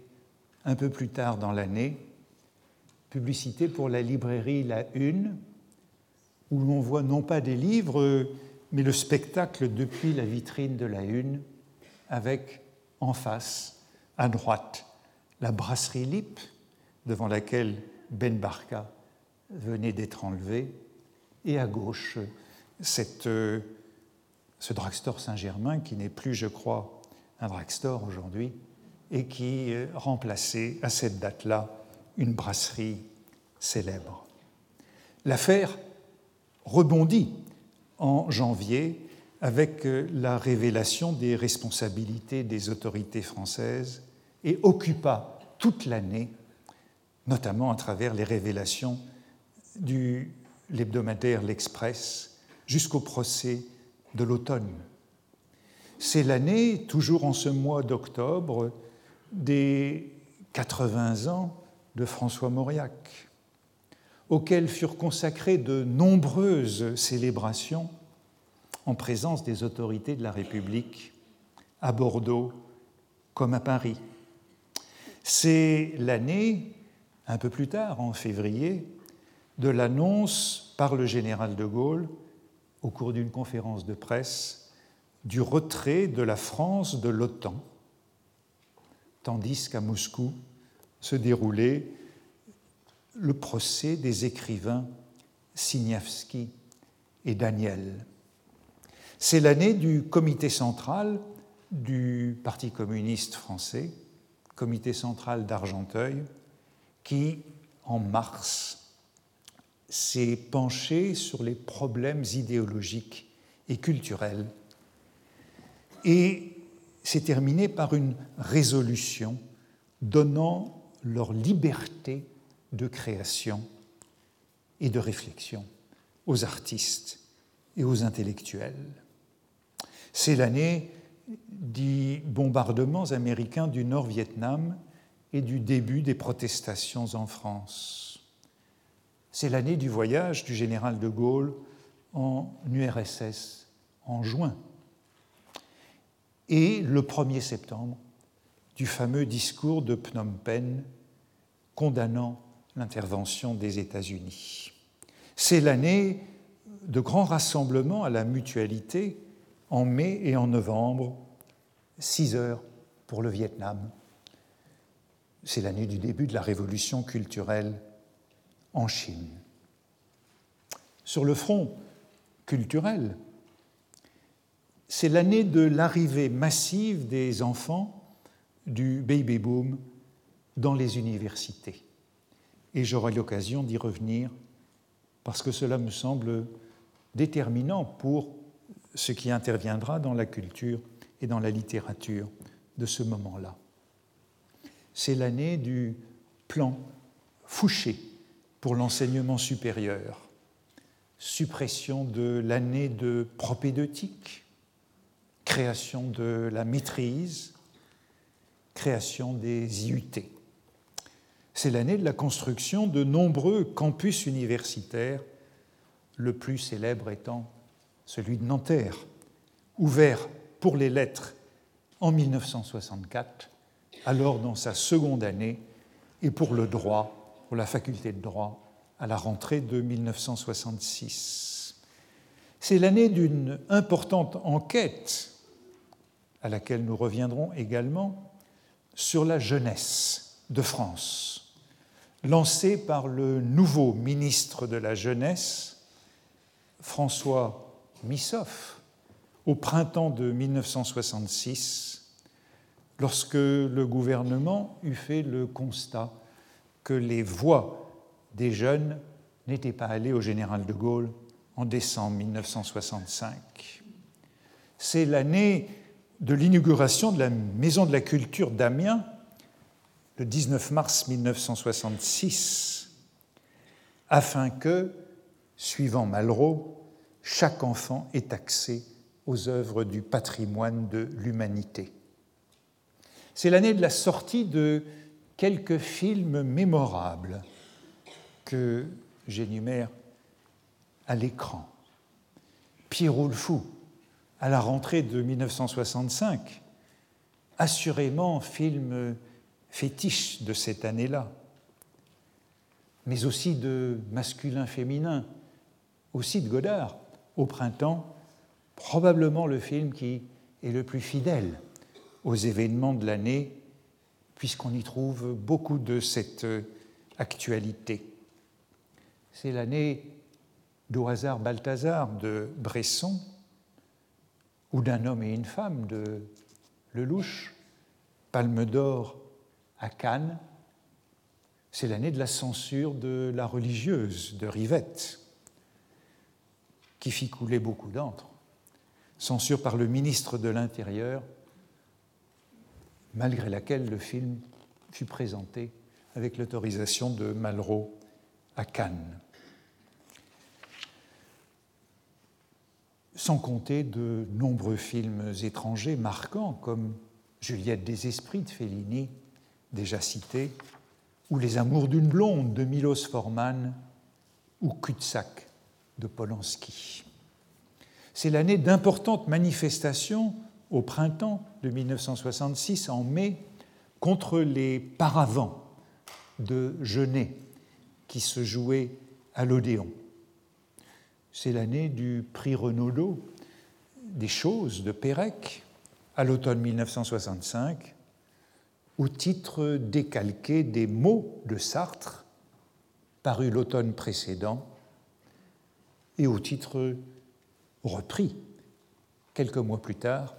un peu plus tard dans l'année, publicité pour la librairie La Une, où l'on voit non pas des livres, mais le spectacle depuis la vitrine de La Une, avec en face, à droite, la brasserie Lip, devant laquelle Ben Barka venait d'être enlevé, et à gauche, cette, euh, ce drugstore Saint-Germain, qui n'est plus, je crois, un drugstore aujourd'hui, et qui euh, remplaçait à cette date-là une brasserie célèbre. L'affaire rebondit en janvier avec euh, la révélation des responsabilités des autorités françaises et occupa toute l'année, notamment à travers les révélations de l'hebdomadaire L'Express jusqu'au procès de l'automne. C'est l'année, toujours en ce mois d'octobre, des 80 ans de François Mauriac, auxquels furent consacrées de nombreuses célébrations en présence des autorités de la République, à Bordeaux comme à Paris. C'est l'année, un peu plus tard, en février, de l'annonce par le général de Gaulle, au cours d'une conférence de presse, du retrait de la France de l'OTAN, tandis qu'à Moscou se déroulait le procès des écrivains Signavski et Daniel. C'est l'année du comité central du Parti communiste français, comité central d'Argenteuil, qui, en mars, s'est penché sur les problèmes idéologiques et culturels et s'est terminé par une résolution donnant leur liberté de création et de réflexion aux artistes et aux intellectuels. C'est l'année des bombardements américains du Nord-Vietnam et du début des protestations en France. C'est l'année du voyage du général de Gaulle en URSS en juin. Et le 1er septembre, du fameux discours de Phnom Penh condamnant l'intervention des États-Unis. C'est l'année de grands rassemblements à la mutualité en mai et en novembre, 6 heures pour le Vietnam. C'est l'année du début de la révolution culturelle en Chine. Sur le front culturel, c'est l'année de l'arrivée massive des enfants du baby boom dans les universités. Et j'aurai l'occasion d'y revenir parce que cela me semble déterminant pour ce qui interviendra dans la culture et dans la littérature de ce moment-là. C'est l'année du plan Fouché pour l'enseignement supérieur, suppression de l'année de propédeutique, création de la maîtrise, création des IUT. C'est l'année de la construction de nombreux campus universitaires, le plus célèbre étant celui de Nanterre, ouvert pour les lettres en 1964, alors dans sa seconde année, et pour le droit, la faculté de droit, à la rentrée de 1966. C'est l'année d'une importante enquête à laquelle nous reviendrons également sur la jeunesse de France, lancée par le nouveau ministre de la Jeunesse, François Missoff au printemps de 1966, lorsque le gouvernement eut fait le constat que les voix des jeunes n'étaient pas allées au général de Gaulle en décembre 1965. C'est l'année de l'inauguration de la Maison de la Culture d'Amiens, le 19 mars 1966, afin que, suivant Malraux, chaque enfant est accès aux œuvres du patrimoine de l'humanité. C'est l'année de la sortie de quelques films mémorables que j'énumère à l'écran. Pierrot le Fou, à la rentrée de 1965, assurément film fétiche de cette année-là, mais aussi de masculin-féminin, aussi de Godard, au printemps, probablement le film qui est le plus fidèle aux événements de l'année, puisqu'on y trouve beaucoup de cette actualité. C'est l'année d'Au hasard Balthazar de Bresson, ou d'un homme et une femme de Lelouch, Palme d'or à Cannes. C'est l'année de la censure de la religieuse de Rivette qui fit couler beaucoup d'encre. censure par le ministre de l'Intérieur, malgré laquelle le film fut présenté avec l'autorisation de Malraux à Cannes. Sans compter de nombreux films étrangers marquants comme Juliette des Esprits de Fellini, déjà cité, ou Les Amours d'une blonde de Milos Forman, ou Cul-de-sac de Polanski. C'est l'année d'importantes manifestations au printemps de 1966, en mai, contre les paravents de Genet qui se jouaient à l'Odéon. C'est l'année du prix Renaudot des choses de Pérec à l'automne 1965, au titre décalqué des mots de Sartre, paru l'automne précédent, et au titre repris quelques mois plus tard,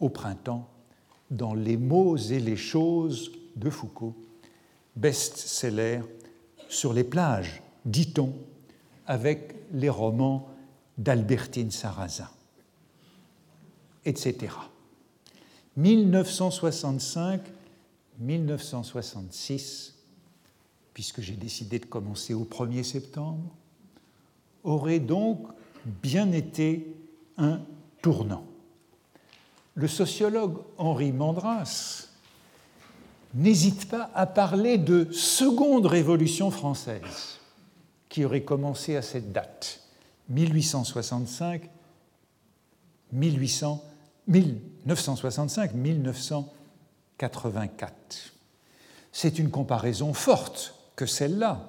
au printemps, dans Les mots et les choses de Foucault, best-seller sur les plages, dit-on, avec les romans d'Albertine Sarrazin, etc. 1965-1966, puisque j'ai décidé de commencer au 1er septembre, aurait donc bien été un tournant. Le sociologue Henri Mandras n'hésite pas à parler de seconde révolution française qui aurait commencé à cette date, 1865, 1800, 1965-1984. C'est une comparaison forte que celle-là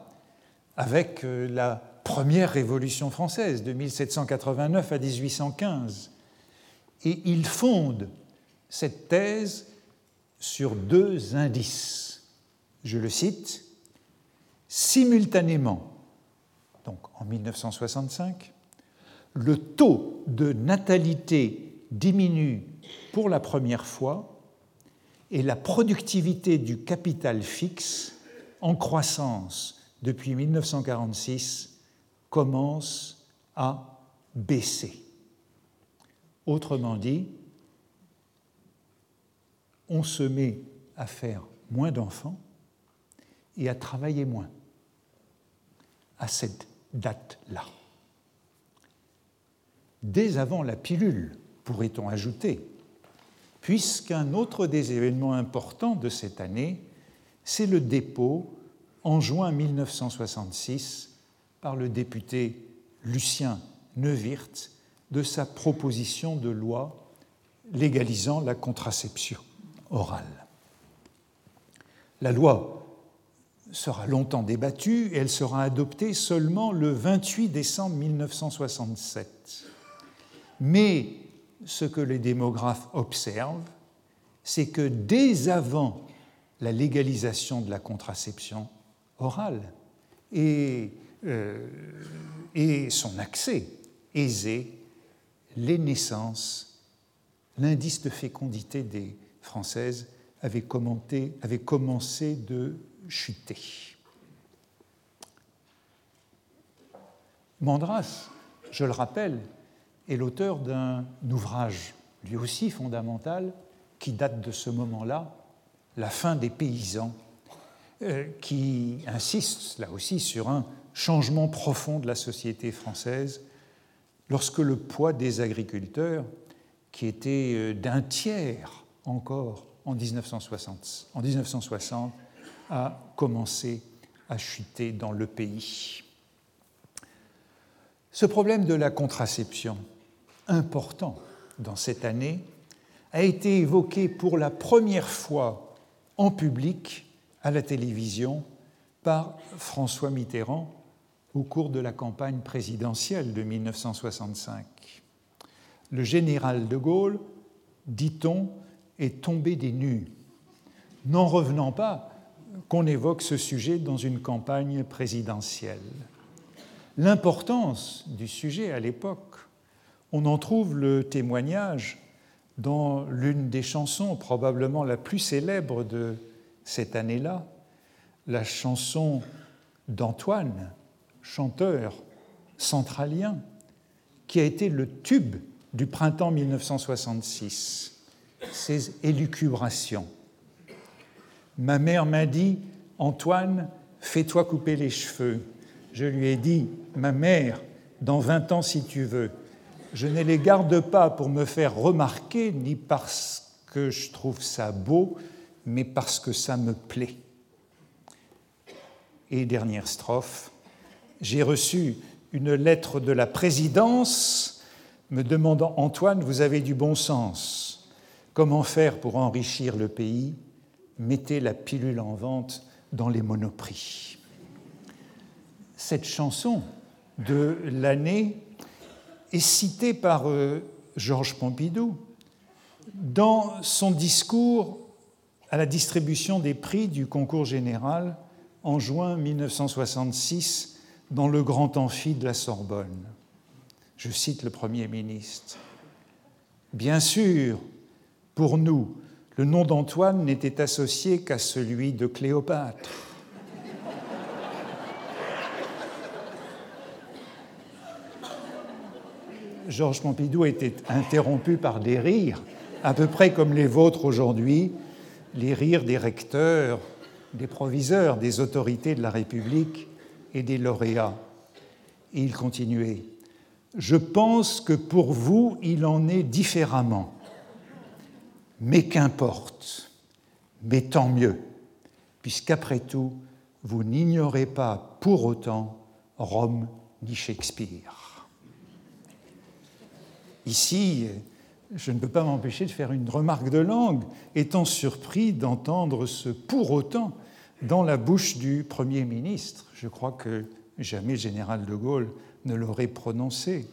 avec euh, la première révolution française de 1789 à 1815. Et il fonde cette thèse sur deux indices. Je le cite, simultanément, donc en 1965, le taux de natalité diminue pour la première fois et la productivité du capital fixe en croissance depuis 1946 commence à baisser. Autrement dit, on se met à faire moins d'enfants et à travailler moins à cette date-là. Dès avant la pilule, pourrait-on ajouter, puisqu'un autre des événements importants de cette année, c'est le dépôt en juin 1966 par le député Lucien Neuwirth de sa proposition de loi légalisant la contraception orale. La loi sera longtemps débattue et elle sera adoptée seulement le 28 décembre 1967. Mais ce que les démographes observent, c'est que dès avant la légalisation de la contraception orale et euh, et son accès aisé, les naissances, l'indice de fécondité des Françaises avait, commencé de chuter. Mandras, je le rappelle, est l'auteur d'un ouvrage lui aussi fondamental qui date de ce moment-là, La fin des paysans, euh, qui insiste là aussi sur un changement profond de la société française lorsque le poids des agriculteurs, qui était euh, d'un tiers encore en 1960, en 1960, a commencé à chuter dans le pays. Ce problème de la contraception, important dans cette année, a été évoqué pour la première fois en public à la télévision par François Mitterrand au cours de la campagne présidentielle de 1965. Le général de Gaulle, dit-on, est tombé des nues, n'en revenant pas qu'on évoque ce sujet dans une campagne présidentielle. L'importance du sujet à l'époque, on en trouve le témoignage dans l'une des chansons probablement la plus célèbre de cette année-là, la chanson d'Antoine, chanteur centralien, qui a été le tube du printemps 1966, ses élucubrations. Ma mère m'a dit Antoine, fais-toi couper les cheveux. Je lui ai dit Ma mère, dans vingt ans si tu veux. Je ne les garde pas pour me faire remarquer, ni parce que je trouve ça beau, mais parce que ça me plaît. Et dernière strophe, j'ai reçu une lettre de la présidence me demandant Antoine, vous avez du bon sens. Comment faire pour enrichir le pays? Mettez la pilule en vente dans les monoprix. Cette chanson de l'année est citée par euh, Georges Pompidou dans son discours à la distribution des prix du concours général en juin 1966 dans le grand amphi de la Sorbonne. Je cite le Premier ministre. Bien sûr, pour nous, le nom d'Antoine n'était associé qu'à celui de Cléopâtre. Georges Pompidou était interrompu par des rires, à peu près comme les vôtres aujourd'hui, les rires des recteurs, des proviseurs, des autorités de la République et des lauréats. Il continuait. Je pense que pour vous, il en est différemment. Mais qu'importe, mais tant mieux, puisqu'après tout, vous n'ignorez pas pour autant Rome ni Shakespeare. Ici, je ne peux pas m'empêcher de faire une remarque de langue, étant surpris d'entendre ce pour autant dans la bouche du Premier ministre. Je crois que jamais le général de Gaulle ne l'aurait prononcé.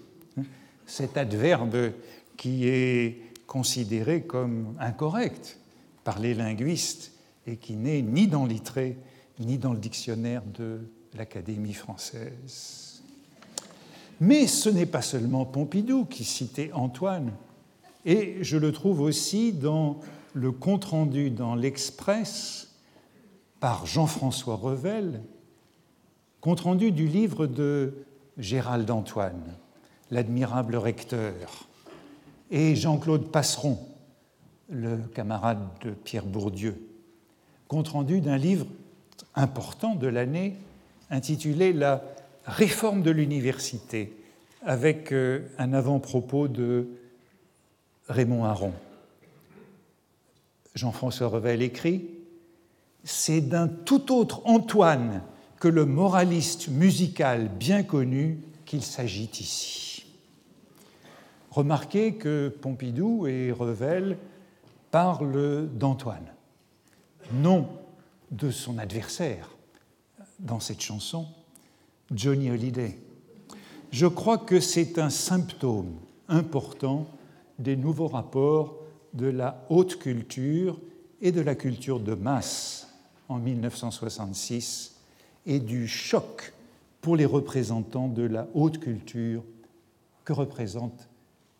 Cet adverbe qui est considéré comme incorrect par les linguistes et qui n'est ni dans l'ITRE ni dans le dictionnaire de l'Académie française. Mais ce n'est pas seulement Pompidou qui citait Antoine, et je le trouve aussi dans le compte-rendu dans l'Express par Jean-François Revel, compte-rendu du livre de Gérald Antoine, l'admirable recteur, et Jean-Claude Passeron, le camarade de Pierre Bourdieu, compte-rendu d'un livre important de l'année intitulé La réforme de l'université, avec euh, un avant-propos de Raymond Aron. Jean-François Revel écrit C'est d'un tout autre Antoine que le moraliste musical bien connu qu'il s'agit ici. Remarquez que Pompidou et Revel parlent d'Antoine, non de son adversaire dans cette chanson, Johnny Hallyday. Je crois que c'est un symptôme important des nouveaux rapports de la haute culture et de la culture de masse en 1966 et du choc pour les représentants de la haute culture que représente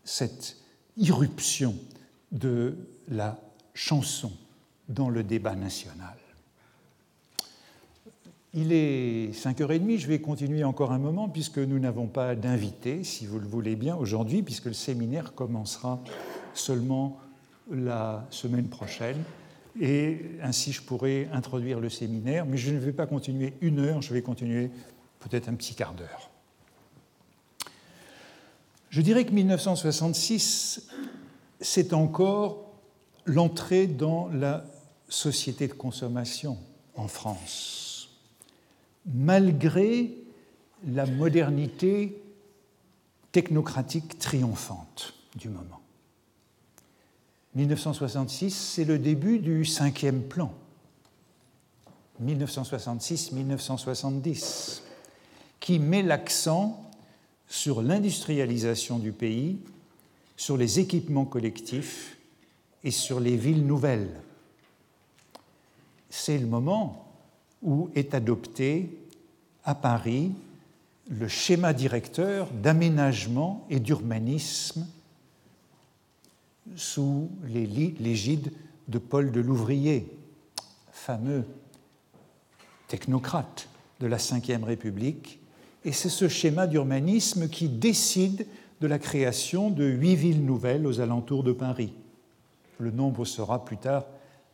cette irruption de la chanson dans le débat national. Il est 5h30, je vais continuer encore un moment puisque nous n'avons pas d'invité, si vous le voulez bien, aujourd'hui, puisque le séminaire commencera seulement la semaine prochaine. Et ainsi, je pourrai introduire le séminaire, mais je ne vais pas continuer une heure, je vais continuer peut-être un petit quart d'heure. Je dirais que 1966, c'est encore l'entrée dans la société de consommation en France malgré la modernité technocratique triomphante du moment. 1966, c'est le début du cinquième plan. 1966-1970, qui met l'accent sur l'industrialisation du pays, sur les équipements collectifs et sur les villes nouvelles. C'est le moment où est adopté à Paris le schéma directeur d'aménagement et d'urbanisme sous l'égide de Paul de Louvrier, fameux technocrate de la Ve République. Et c'est ce schéma d'urbanisme qui décide de la création de huit villes nouvelles aux alentours de Paris. Le nombre sera plus tard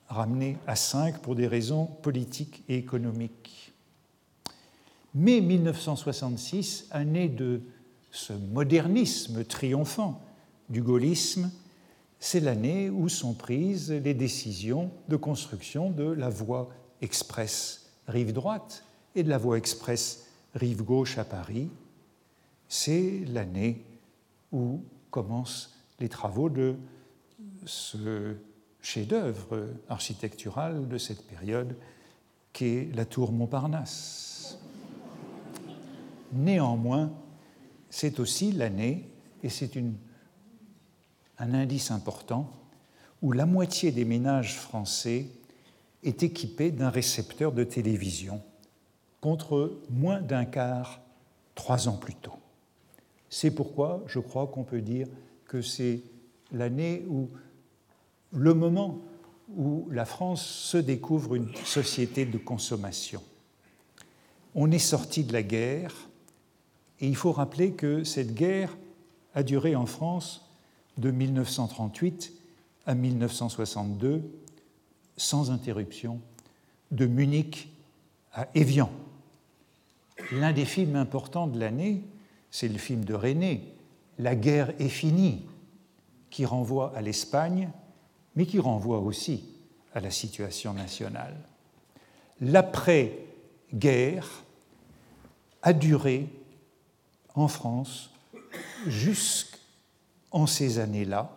ramené à cinq pour des raisons politiques et économiques. Mais 1966, année de ce modernisme triomphant du gaullisme, c'est l'année où sont prises les décisions de construction de la voie express rive droite et de la voie express rive gauche à Paris. C'est l'année où commencent les travaux de ce chef-d'œuvre architectural de cette période qu'est la tour Montparnasse. Néanmoins, c'est aussi l'année, et c'est un indice important, où la moitié des ménages français est équipée d'un récepteur de télévision, contre moins d'un quart trois ans plus tôt. C'est pourquoi je crois qu'on peut dire que c'est l'année où, le moment où la France se découvre une société de consommation. On est sorti de la guerre et il faut rappeler que cette guerre a duré en France de 1938 à 1962 sans interruption, de Munich à Évian. L'un des films importants de l'année, c'est le film de René, La guerre est finie, qui renvoie à l'Espagne, mais qui renvoie aussi à la situation nationale. L'après-guerre a duré en France jusqu'en ces années-là,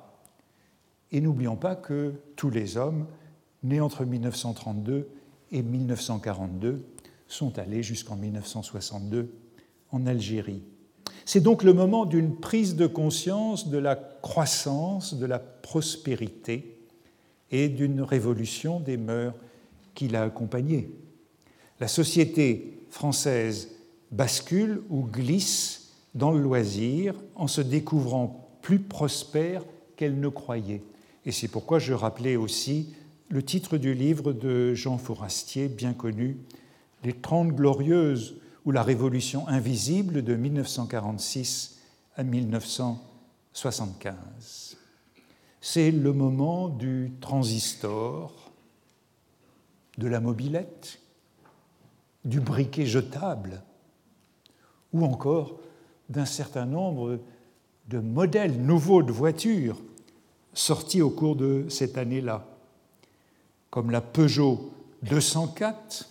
et n'oublions pas que tous les hommes nés entre 1932 et 1942 sont allés jusqu'en 1962 en Algérie. C'est donc le moment d'une prise de conscience de la croissance, de la prospérité et d'une révolution des mœurs qui l'a accompagnée. La société française bascule ou glisse dans le loisir en se découvrant plus prospère qu'elle ne croyait. Et c'est pourquoi je rappelais aussi le titre du livre de Jean Fourastier, bien connu, Les Trente Glorieuses ou la Révolution invisible de 1946 à 1975. C'est le moment du transistor, de la mobilette, du briquet jetable, ou encore d'un certain nombre de modèles nouveaux de voitures sortis au cours de cette année-là, comme la Peugeot 204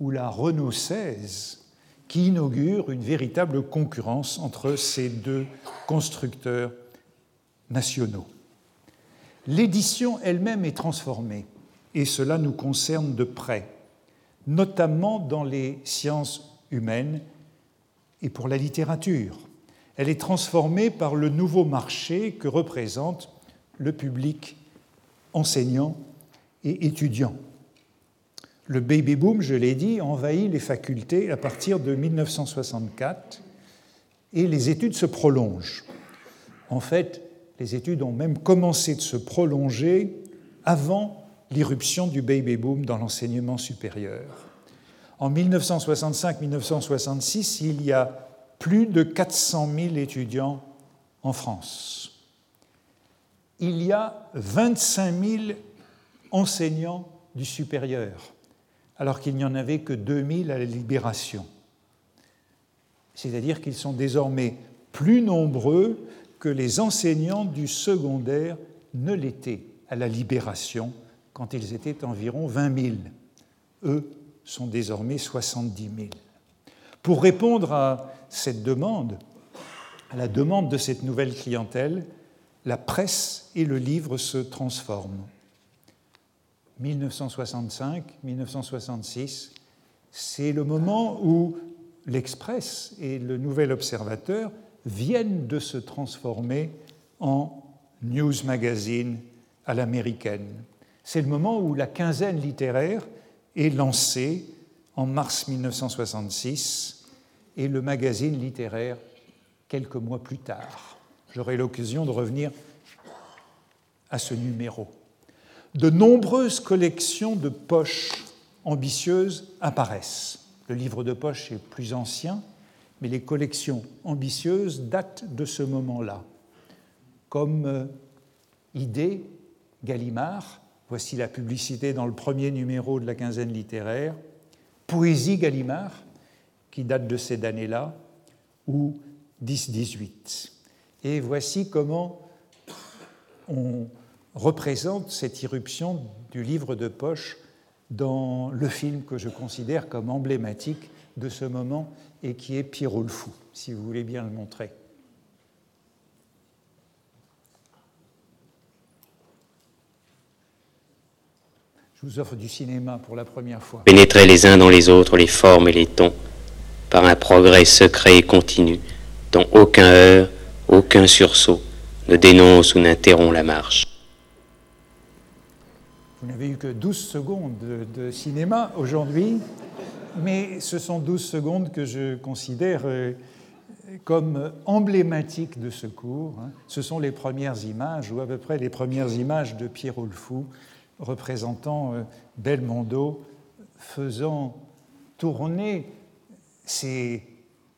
ou la Renault 16 qui inaugure une véritable concurrence entre ces deux constructeurs nationaux. L'édition elle-même est transformée, et cela nous concerne de près, notamment dans les sciences humaines et pour la littérature. Elle est transformée par le nouveau marché que représente le public enseignant et étudiant. Le baby boom, je l'ai dit, envahit les facultés à partir de 1964 et les études se prolongent. En fait, les études ont même commencé de se prolonger avant l'irruption du baby boom dans l'enseignement supérieur. En 1965-1966, il y a plus de 400 000 étudiants en France. Il y a 25 000 enseignants du supérieur alors qu'il n'y en avait que 2000 à la libération. C'est-à-dire qu'ils sont désormais plus nombreux que les enseignants du secondaire ne l'étaient à la libération quand ils étaient environ 20 000. Eux sont désormais 70 000. Pour répondre à cette demande, à la demande de cette nouvelle clientèle, la presse et le livre se transforment. 1965-1966, c'est le moment où l'Express et le Nouvel Observateur viennent de se transformer en news magazine à l'américaine. C'est le moment où la quinzaine littéraire est lancée en mars 1966 et le magazine littéraire quelques mois plus tard. J'aurai l'occasion de revenir à ce numéro de nombreuses collections de poches ambitieuses apparaissent. Le livre de poche est plus ancien, mais les collections ambitieuses datent de ce moment-là, comme euh, Idée, Gallimard, voici la publicité dans le premier numéro de la quinzaine littéraire, Poésie Gallimard, qui date de ces années-là, ou 10-18. Et voici comment on représente cette irruption du livre de poche dans le film que je considère comme emblématique de ce moment et qui est Pierrot le Fou, si vous voulez bien le montrer. Je vous offre du cinéma pour la première fois. Pénétrer les uns dans les autres les formes et les tons par un progrès secret et continu dont aucun heurt, aucun sursaut ne dénonce ou n'interrompt la marche. Vous n'avez eu que 12 secondes de, cinéma aujourd'hui, mais ce sont 12 secondes que je considère euh, comme emblématiques de ce cours. Hein. Ce sont les premières images, ou à peu près les premières images de Pierrot le Fou, représentant euh, Belmondo faisant tourner ses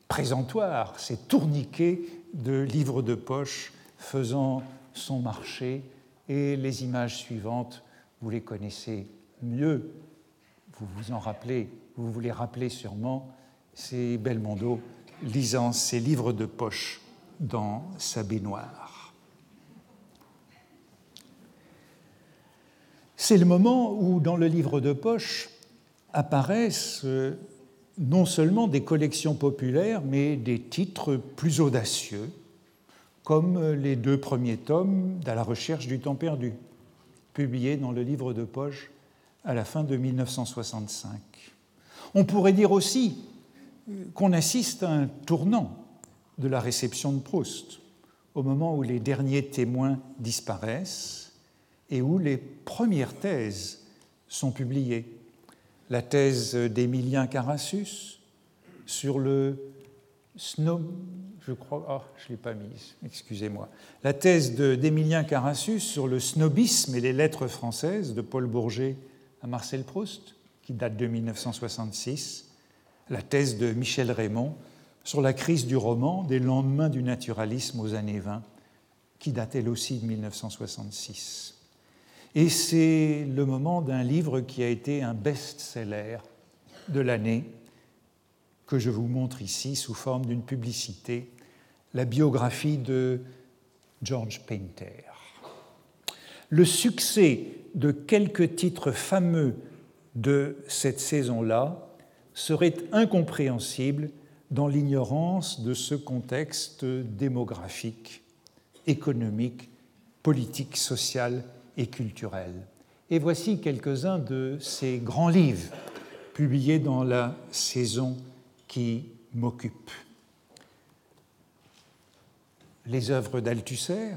présentoirs, ses tourniquets de livres de poche faisant son marché. Et les images suivantes vous les connaissez mieux, vous vous en rappelez, vous vous les rappelez sûrement, c'est Belmondo lisant ses livres de poche dans sa baignoire. C'est le moment où, dans le livre de poche, apparaissent euh, non seulement des collections populaires, mais des titres plus audacieux, comme les deux premiers tomes d'À la recherche du temps perdu, publié dans le livre de poche à la fin de 1965. On pourrait dire aussi qu'on assiste à un tournant de la réception de Proust, au moment où les derniers témoins disparaissent et où les premières thèses sont publiées. La thèse d'Émilien Carassus sur le snow, je crois, ah, je l'ai pas mise, excusez-moi. La thèse d'Émilien Carassus sur le snobisme et les lettres françaises de Paul Bourget à Marcel Proust, qui date de 1966. La thèse de Michel Raymond sur la crise du roman des lendemains du naturalisme aux années 20, qui date elle aussi de 1966. Et c'est le moment d'un livre qui a été un best-seller de l'année, que je vous montre ici sous forme d'une publicité, la biographie de George Painter. Le succès de quelques titres fameux de cette saison-là serait incompréhensible dans l'ignorance de ce contexte démographique, économique, politique, social et. Et voici quelques-uns de ces grands livres publiés dans la saison qui m'occupe. Les œuvres d'Althusser,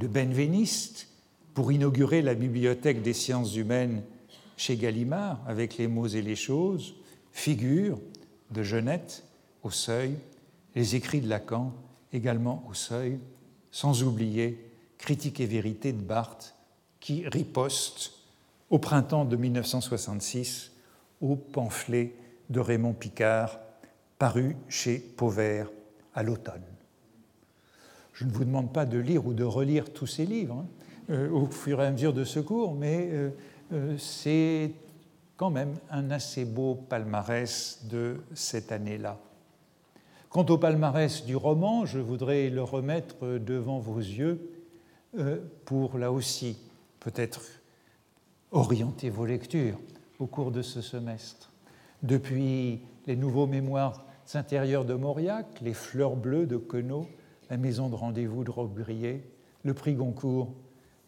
de Benveniste, pour inaugurer la bibliothèque des sciences humaines chez Gallimard avec les mots et les choses, figures de Genette au seuil, les écrits de Lacan également au seuil, sans oublier Critique et vérité de Barthes qui riposte au printemps de 1966 au pamphlet de Raymond Picard paru chez Pauvert à l'automne. Je ne vous demande pas de lire ou de relire tous ces livres hein, euh, au fur et à mesure de ce cours, mais euh, euh, c'est quand même un assez beau palmarès de cette année-là. Quant au palmarès du roman, je voudrais le remettre devant vos yeux pour là aussi peut-être orienter vos lectures au cours de ce semestre. Depuis les nouveaux mémoires intérieurs de Mauriac, les fleurs bleues de Queneau, la maison de rendez-vous de Robbe-Grillet, le prix Goncourt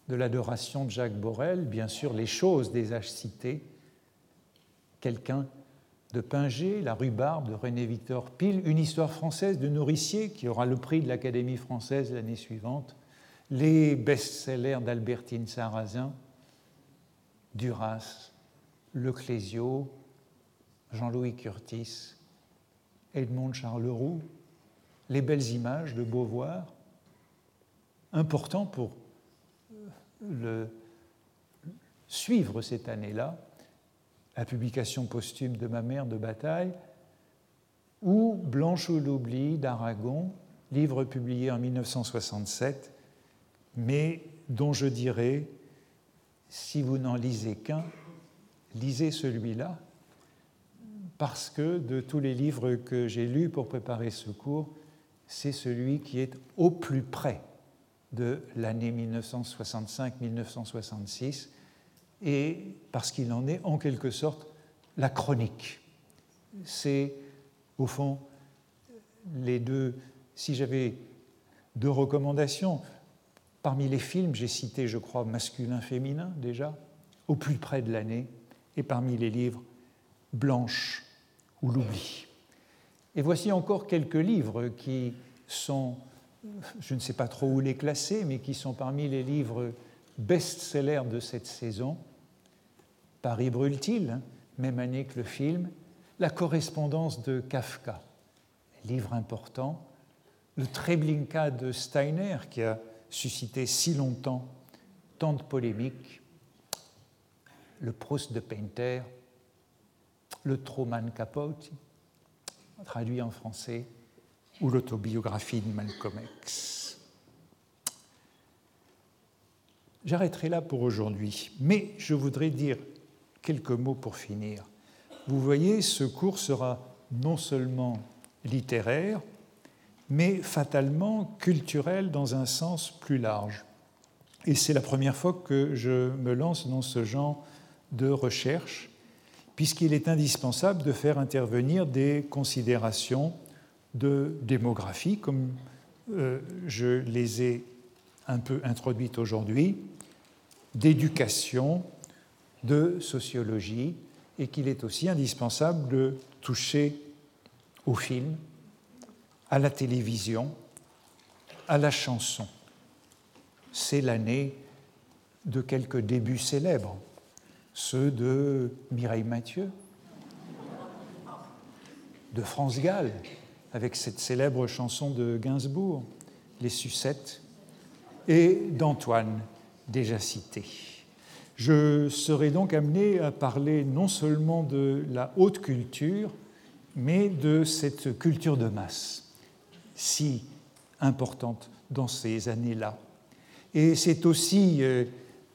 de l'adoration de Jacques Borel, bien sûr les choses des âges cités, quelqu'un de Pinger, la rhubarbe de René-Victor Pile, une histoire française de nourricier qui aura le prix de l'Académie française l'année suivante, les best-sellers d'Albertine Sarrazin, Duras, Le Clésio, Jean-Louis Curtis, Edmond Charleroux, les belles images de Beauvoir, important pour le, suivre cette année-là, la publication posthume de ma mère de bataille, ou Blanche ou l'oubli d'Aragon, livre publié en 1967, mais dont je dirais, si vous n'en lisez qu'un, lisez celui-là, parce que de tous les livres que j'ai lus pour préparer ce cours, c'est celui qui est au plus près de l'année 1965-1966, et parce qu'il en est en quelque sorte la chronique. C'est au fond les deux, si j'avais deux recommandations, parmi les films, j'ai cité, je crois, masculin-féminin déjà, au plus près de l'année, et parmi les livres, Blanche ou l'oubli. Et voici encore quelques livres qui sont, je ne sais pas trop où les classer, mais qui sont parmi les livres best-sellers de cette saison. Paris brûle-t-il, hein, même année que le film, La correspondance de Kafka, livre important, le Treblinka de Steiner, qui a suscité si longtemps tant de polémiques, le Proust de Painter, le Truman Capote, traduit en français, ou l'autobiographie de Malcolm X. J'arrêterai là pour aujourd'hui, mais je voudrais dire quelques mots pour finir. Vous voyez, ce cours sera non seulement littéraire, mais fatalement culturel dans un sens plus large. Et c'est la première fois que je me lance dans ce genre de recherche, puisqu'il est indispensable de faire intervenir des considérations de démographie, comme euh, je les ai un peu introduites aujourd'hui, d'éducation, de sociologie, et qu'il est aussi indispensable de toucher au film, à la télévision, à la chanson. C'est l'année de quelques débuts célèbres, ceux de Mireille Mathieu, de France Gall, avec cette célèbre chanson de Gainsbourg, Les Sucettes, et d'Antoine, déjà cité. Je serai donc amené à parler non seulement de la haute culture, mais de cette culture de masse, si importante dans ces années-là. Et c'est aussi euh,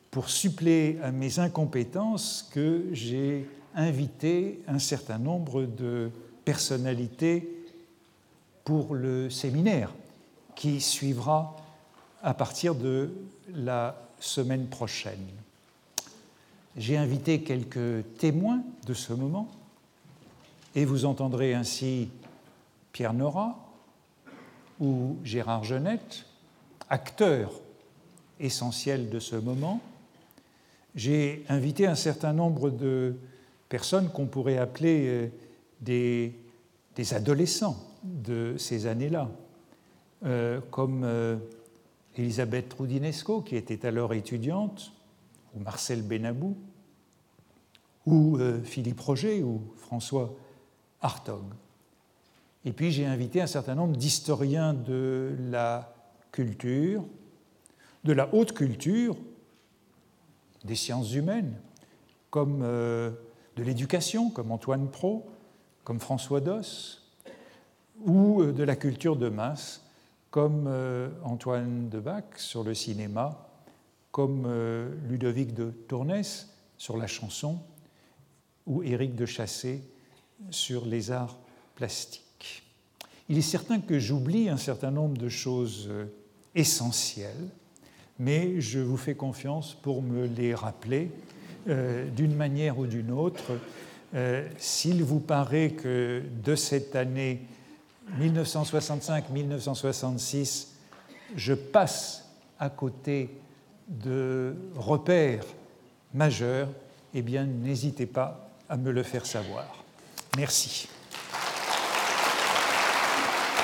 pour suppléer à mes incompétences que j'ai invité un certain nombre de personnalités pour le séminaire qui suivra à partir de la semaine prochaine. J'ai invité quelques témoins de ce moment et vous entendrez ainsi Pierre Nora ou Gérard Genette, acteurs essentiels de ce moment. J'ai invité un certain nombre de personnes qu'on pourrait appeler euh, des, adolescents de ces années-là, euh, comme euh, Elisabeth Roudinesco, qui était alors étudiante, ou Marcel Benabou, ou Philippe Roger, ou François Hartog. Et puis j'ai invité un certain nombre d'historiens de la culture, de la haute culture, des sciences humaines, comme de l'éducation, comme Antoine Pro, comme François Doss, ou euh, de la culture de masse, comme euh, Antoine Debac sur le cinéma, comme euh, Ludovic de Tournès sur la chanson, ou Éric de Chassé sur les arts plastiques. Il est certain que j'oublie un certain nombre de choses essentielles, mais je vous fais confiance pour me les rappeler d'une manière ou d'une autre. S'il vous paraît que de cette année 1965-1966, je passe à côté de repères majeurs, eh bien, n'hésitez pas à me le faire savoir. Merci.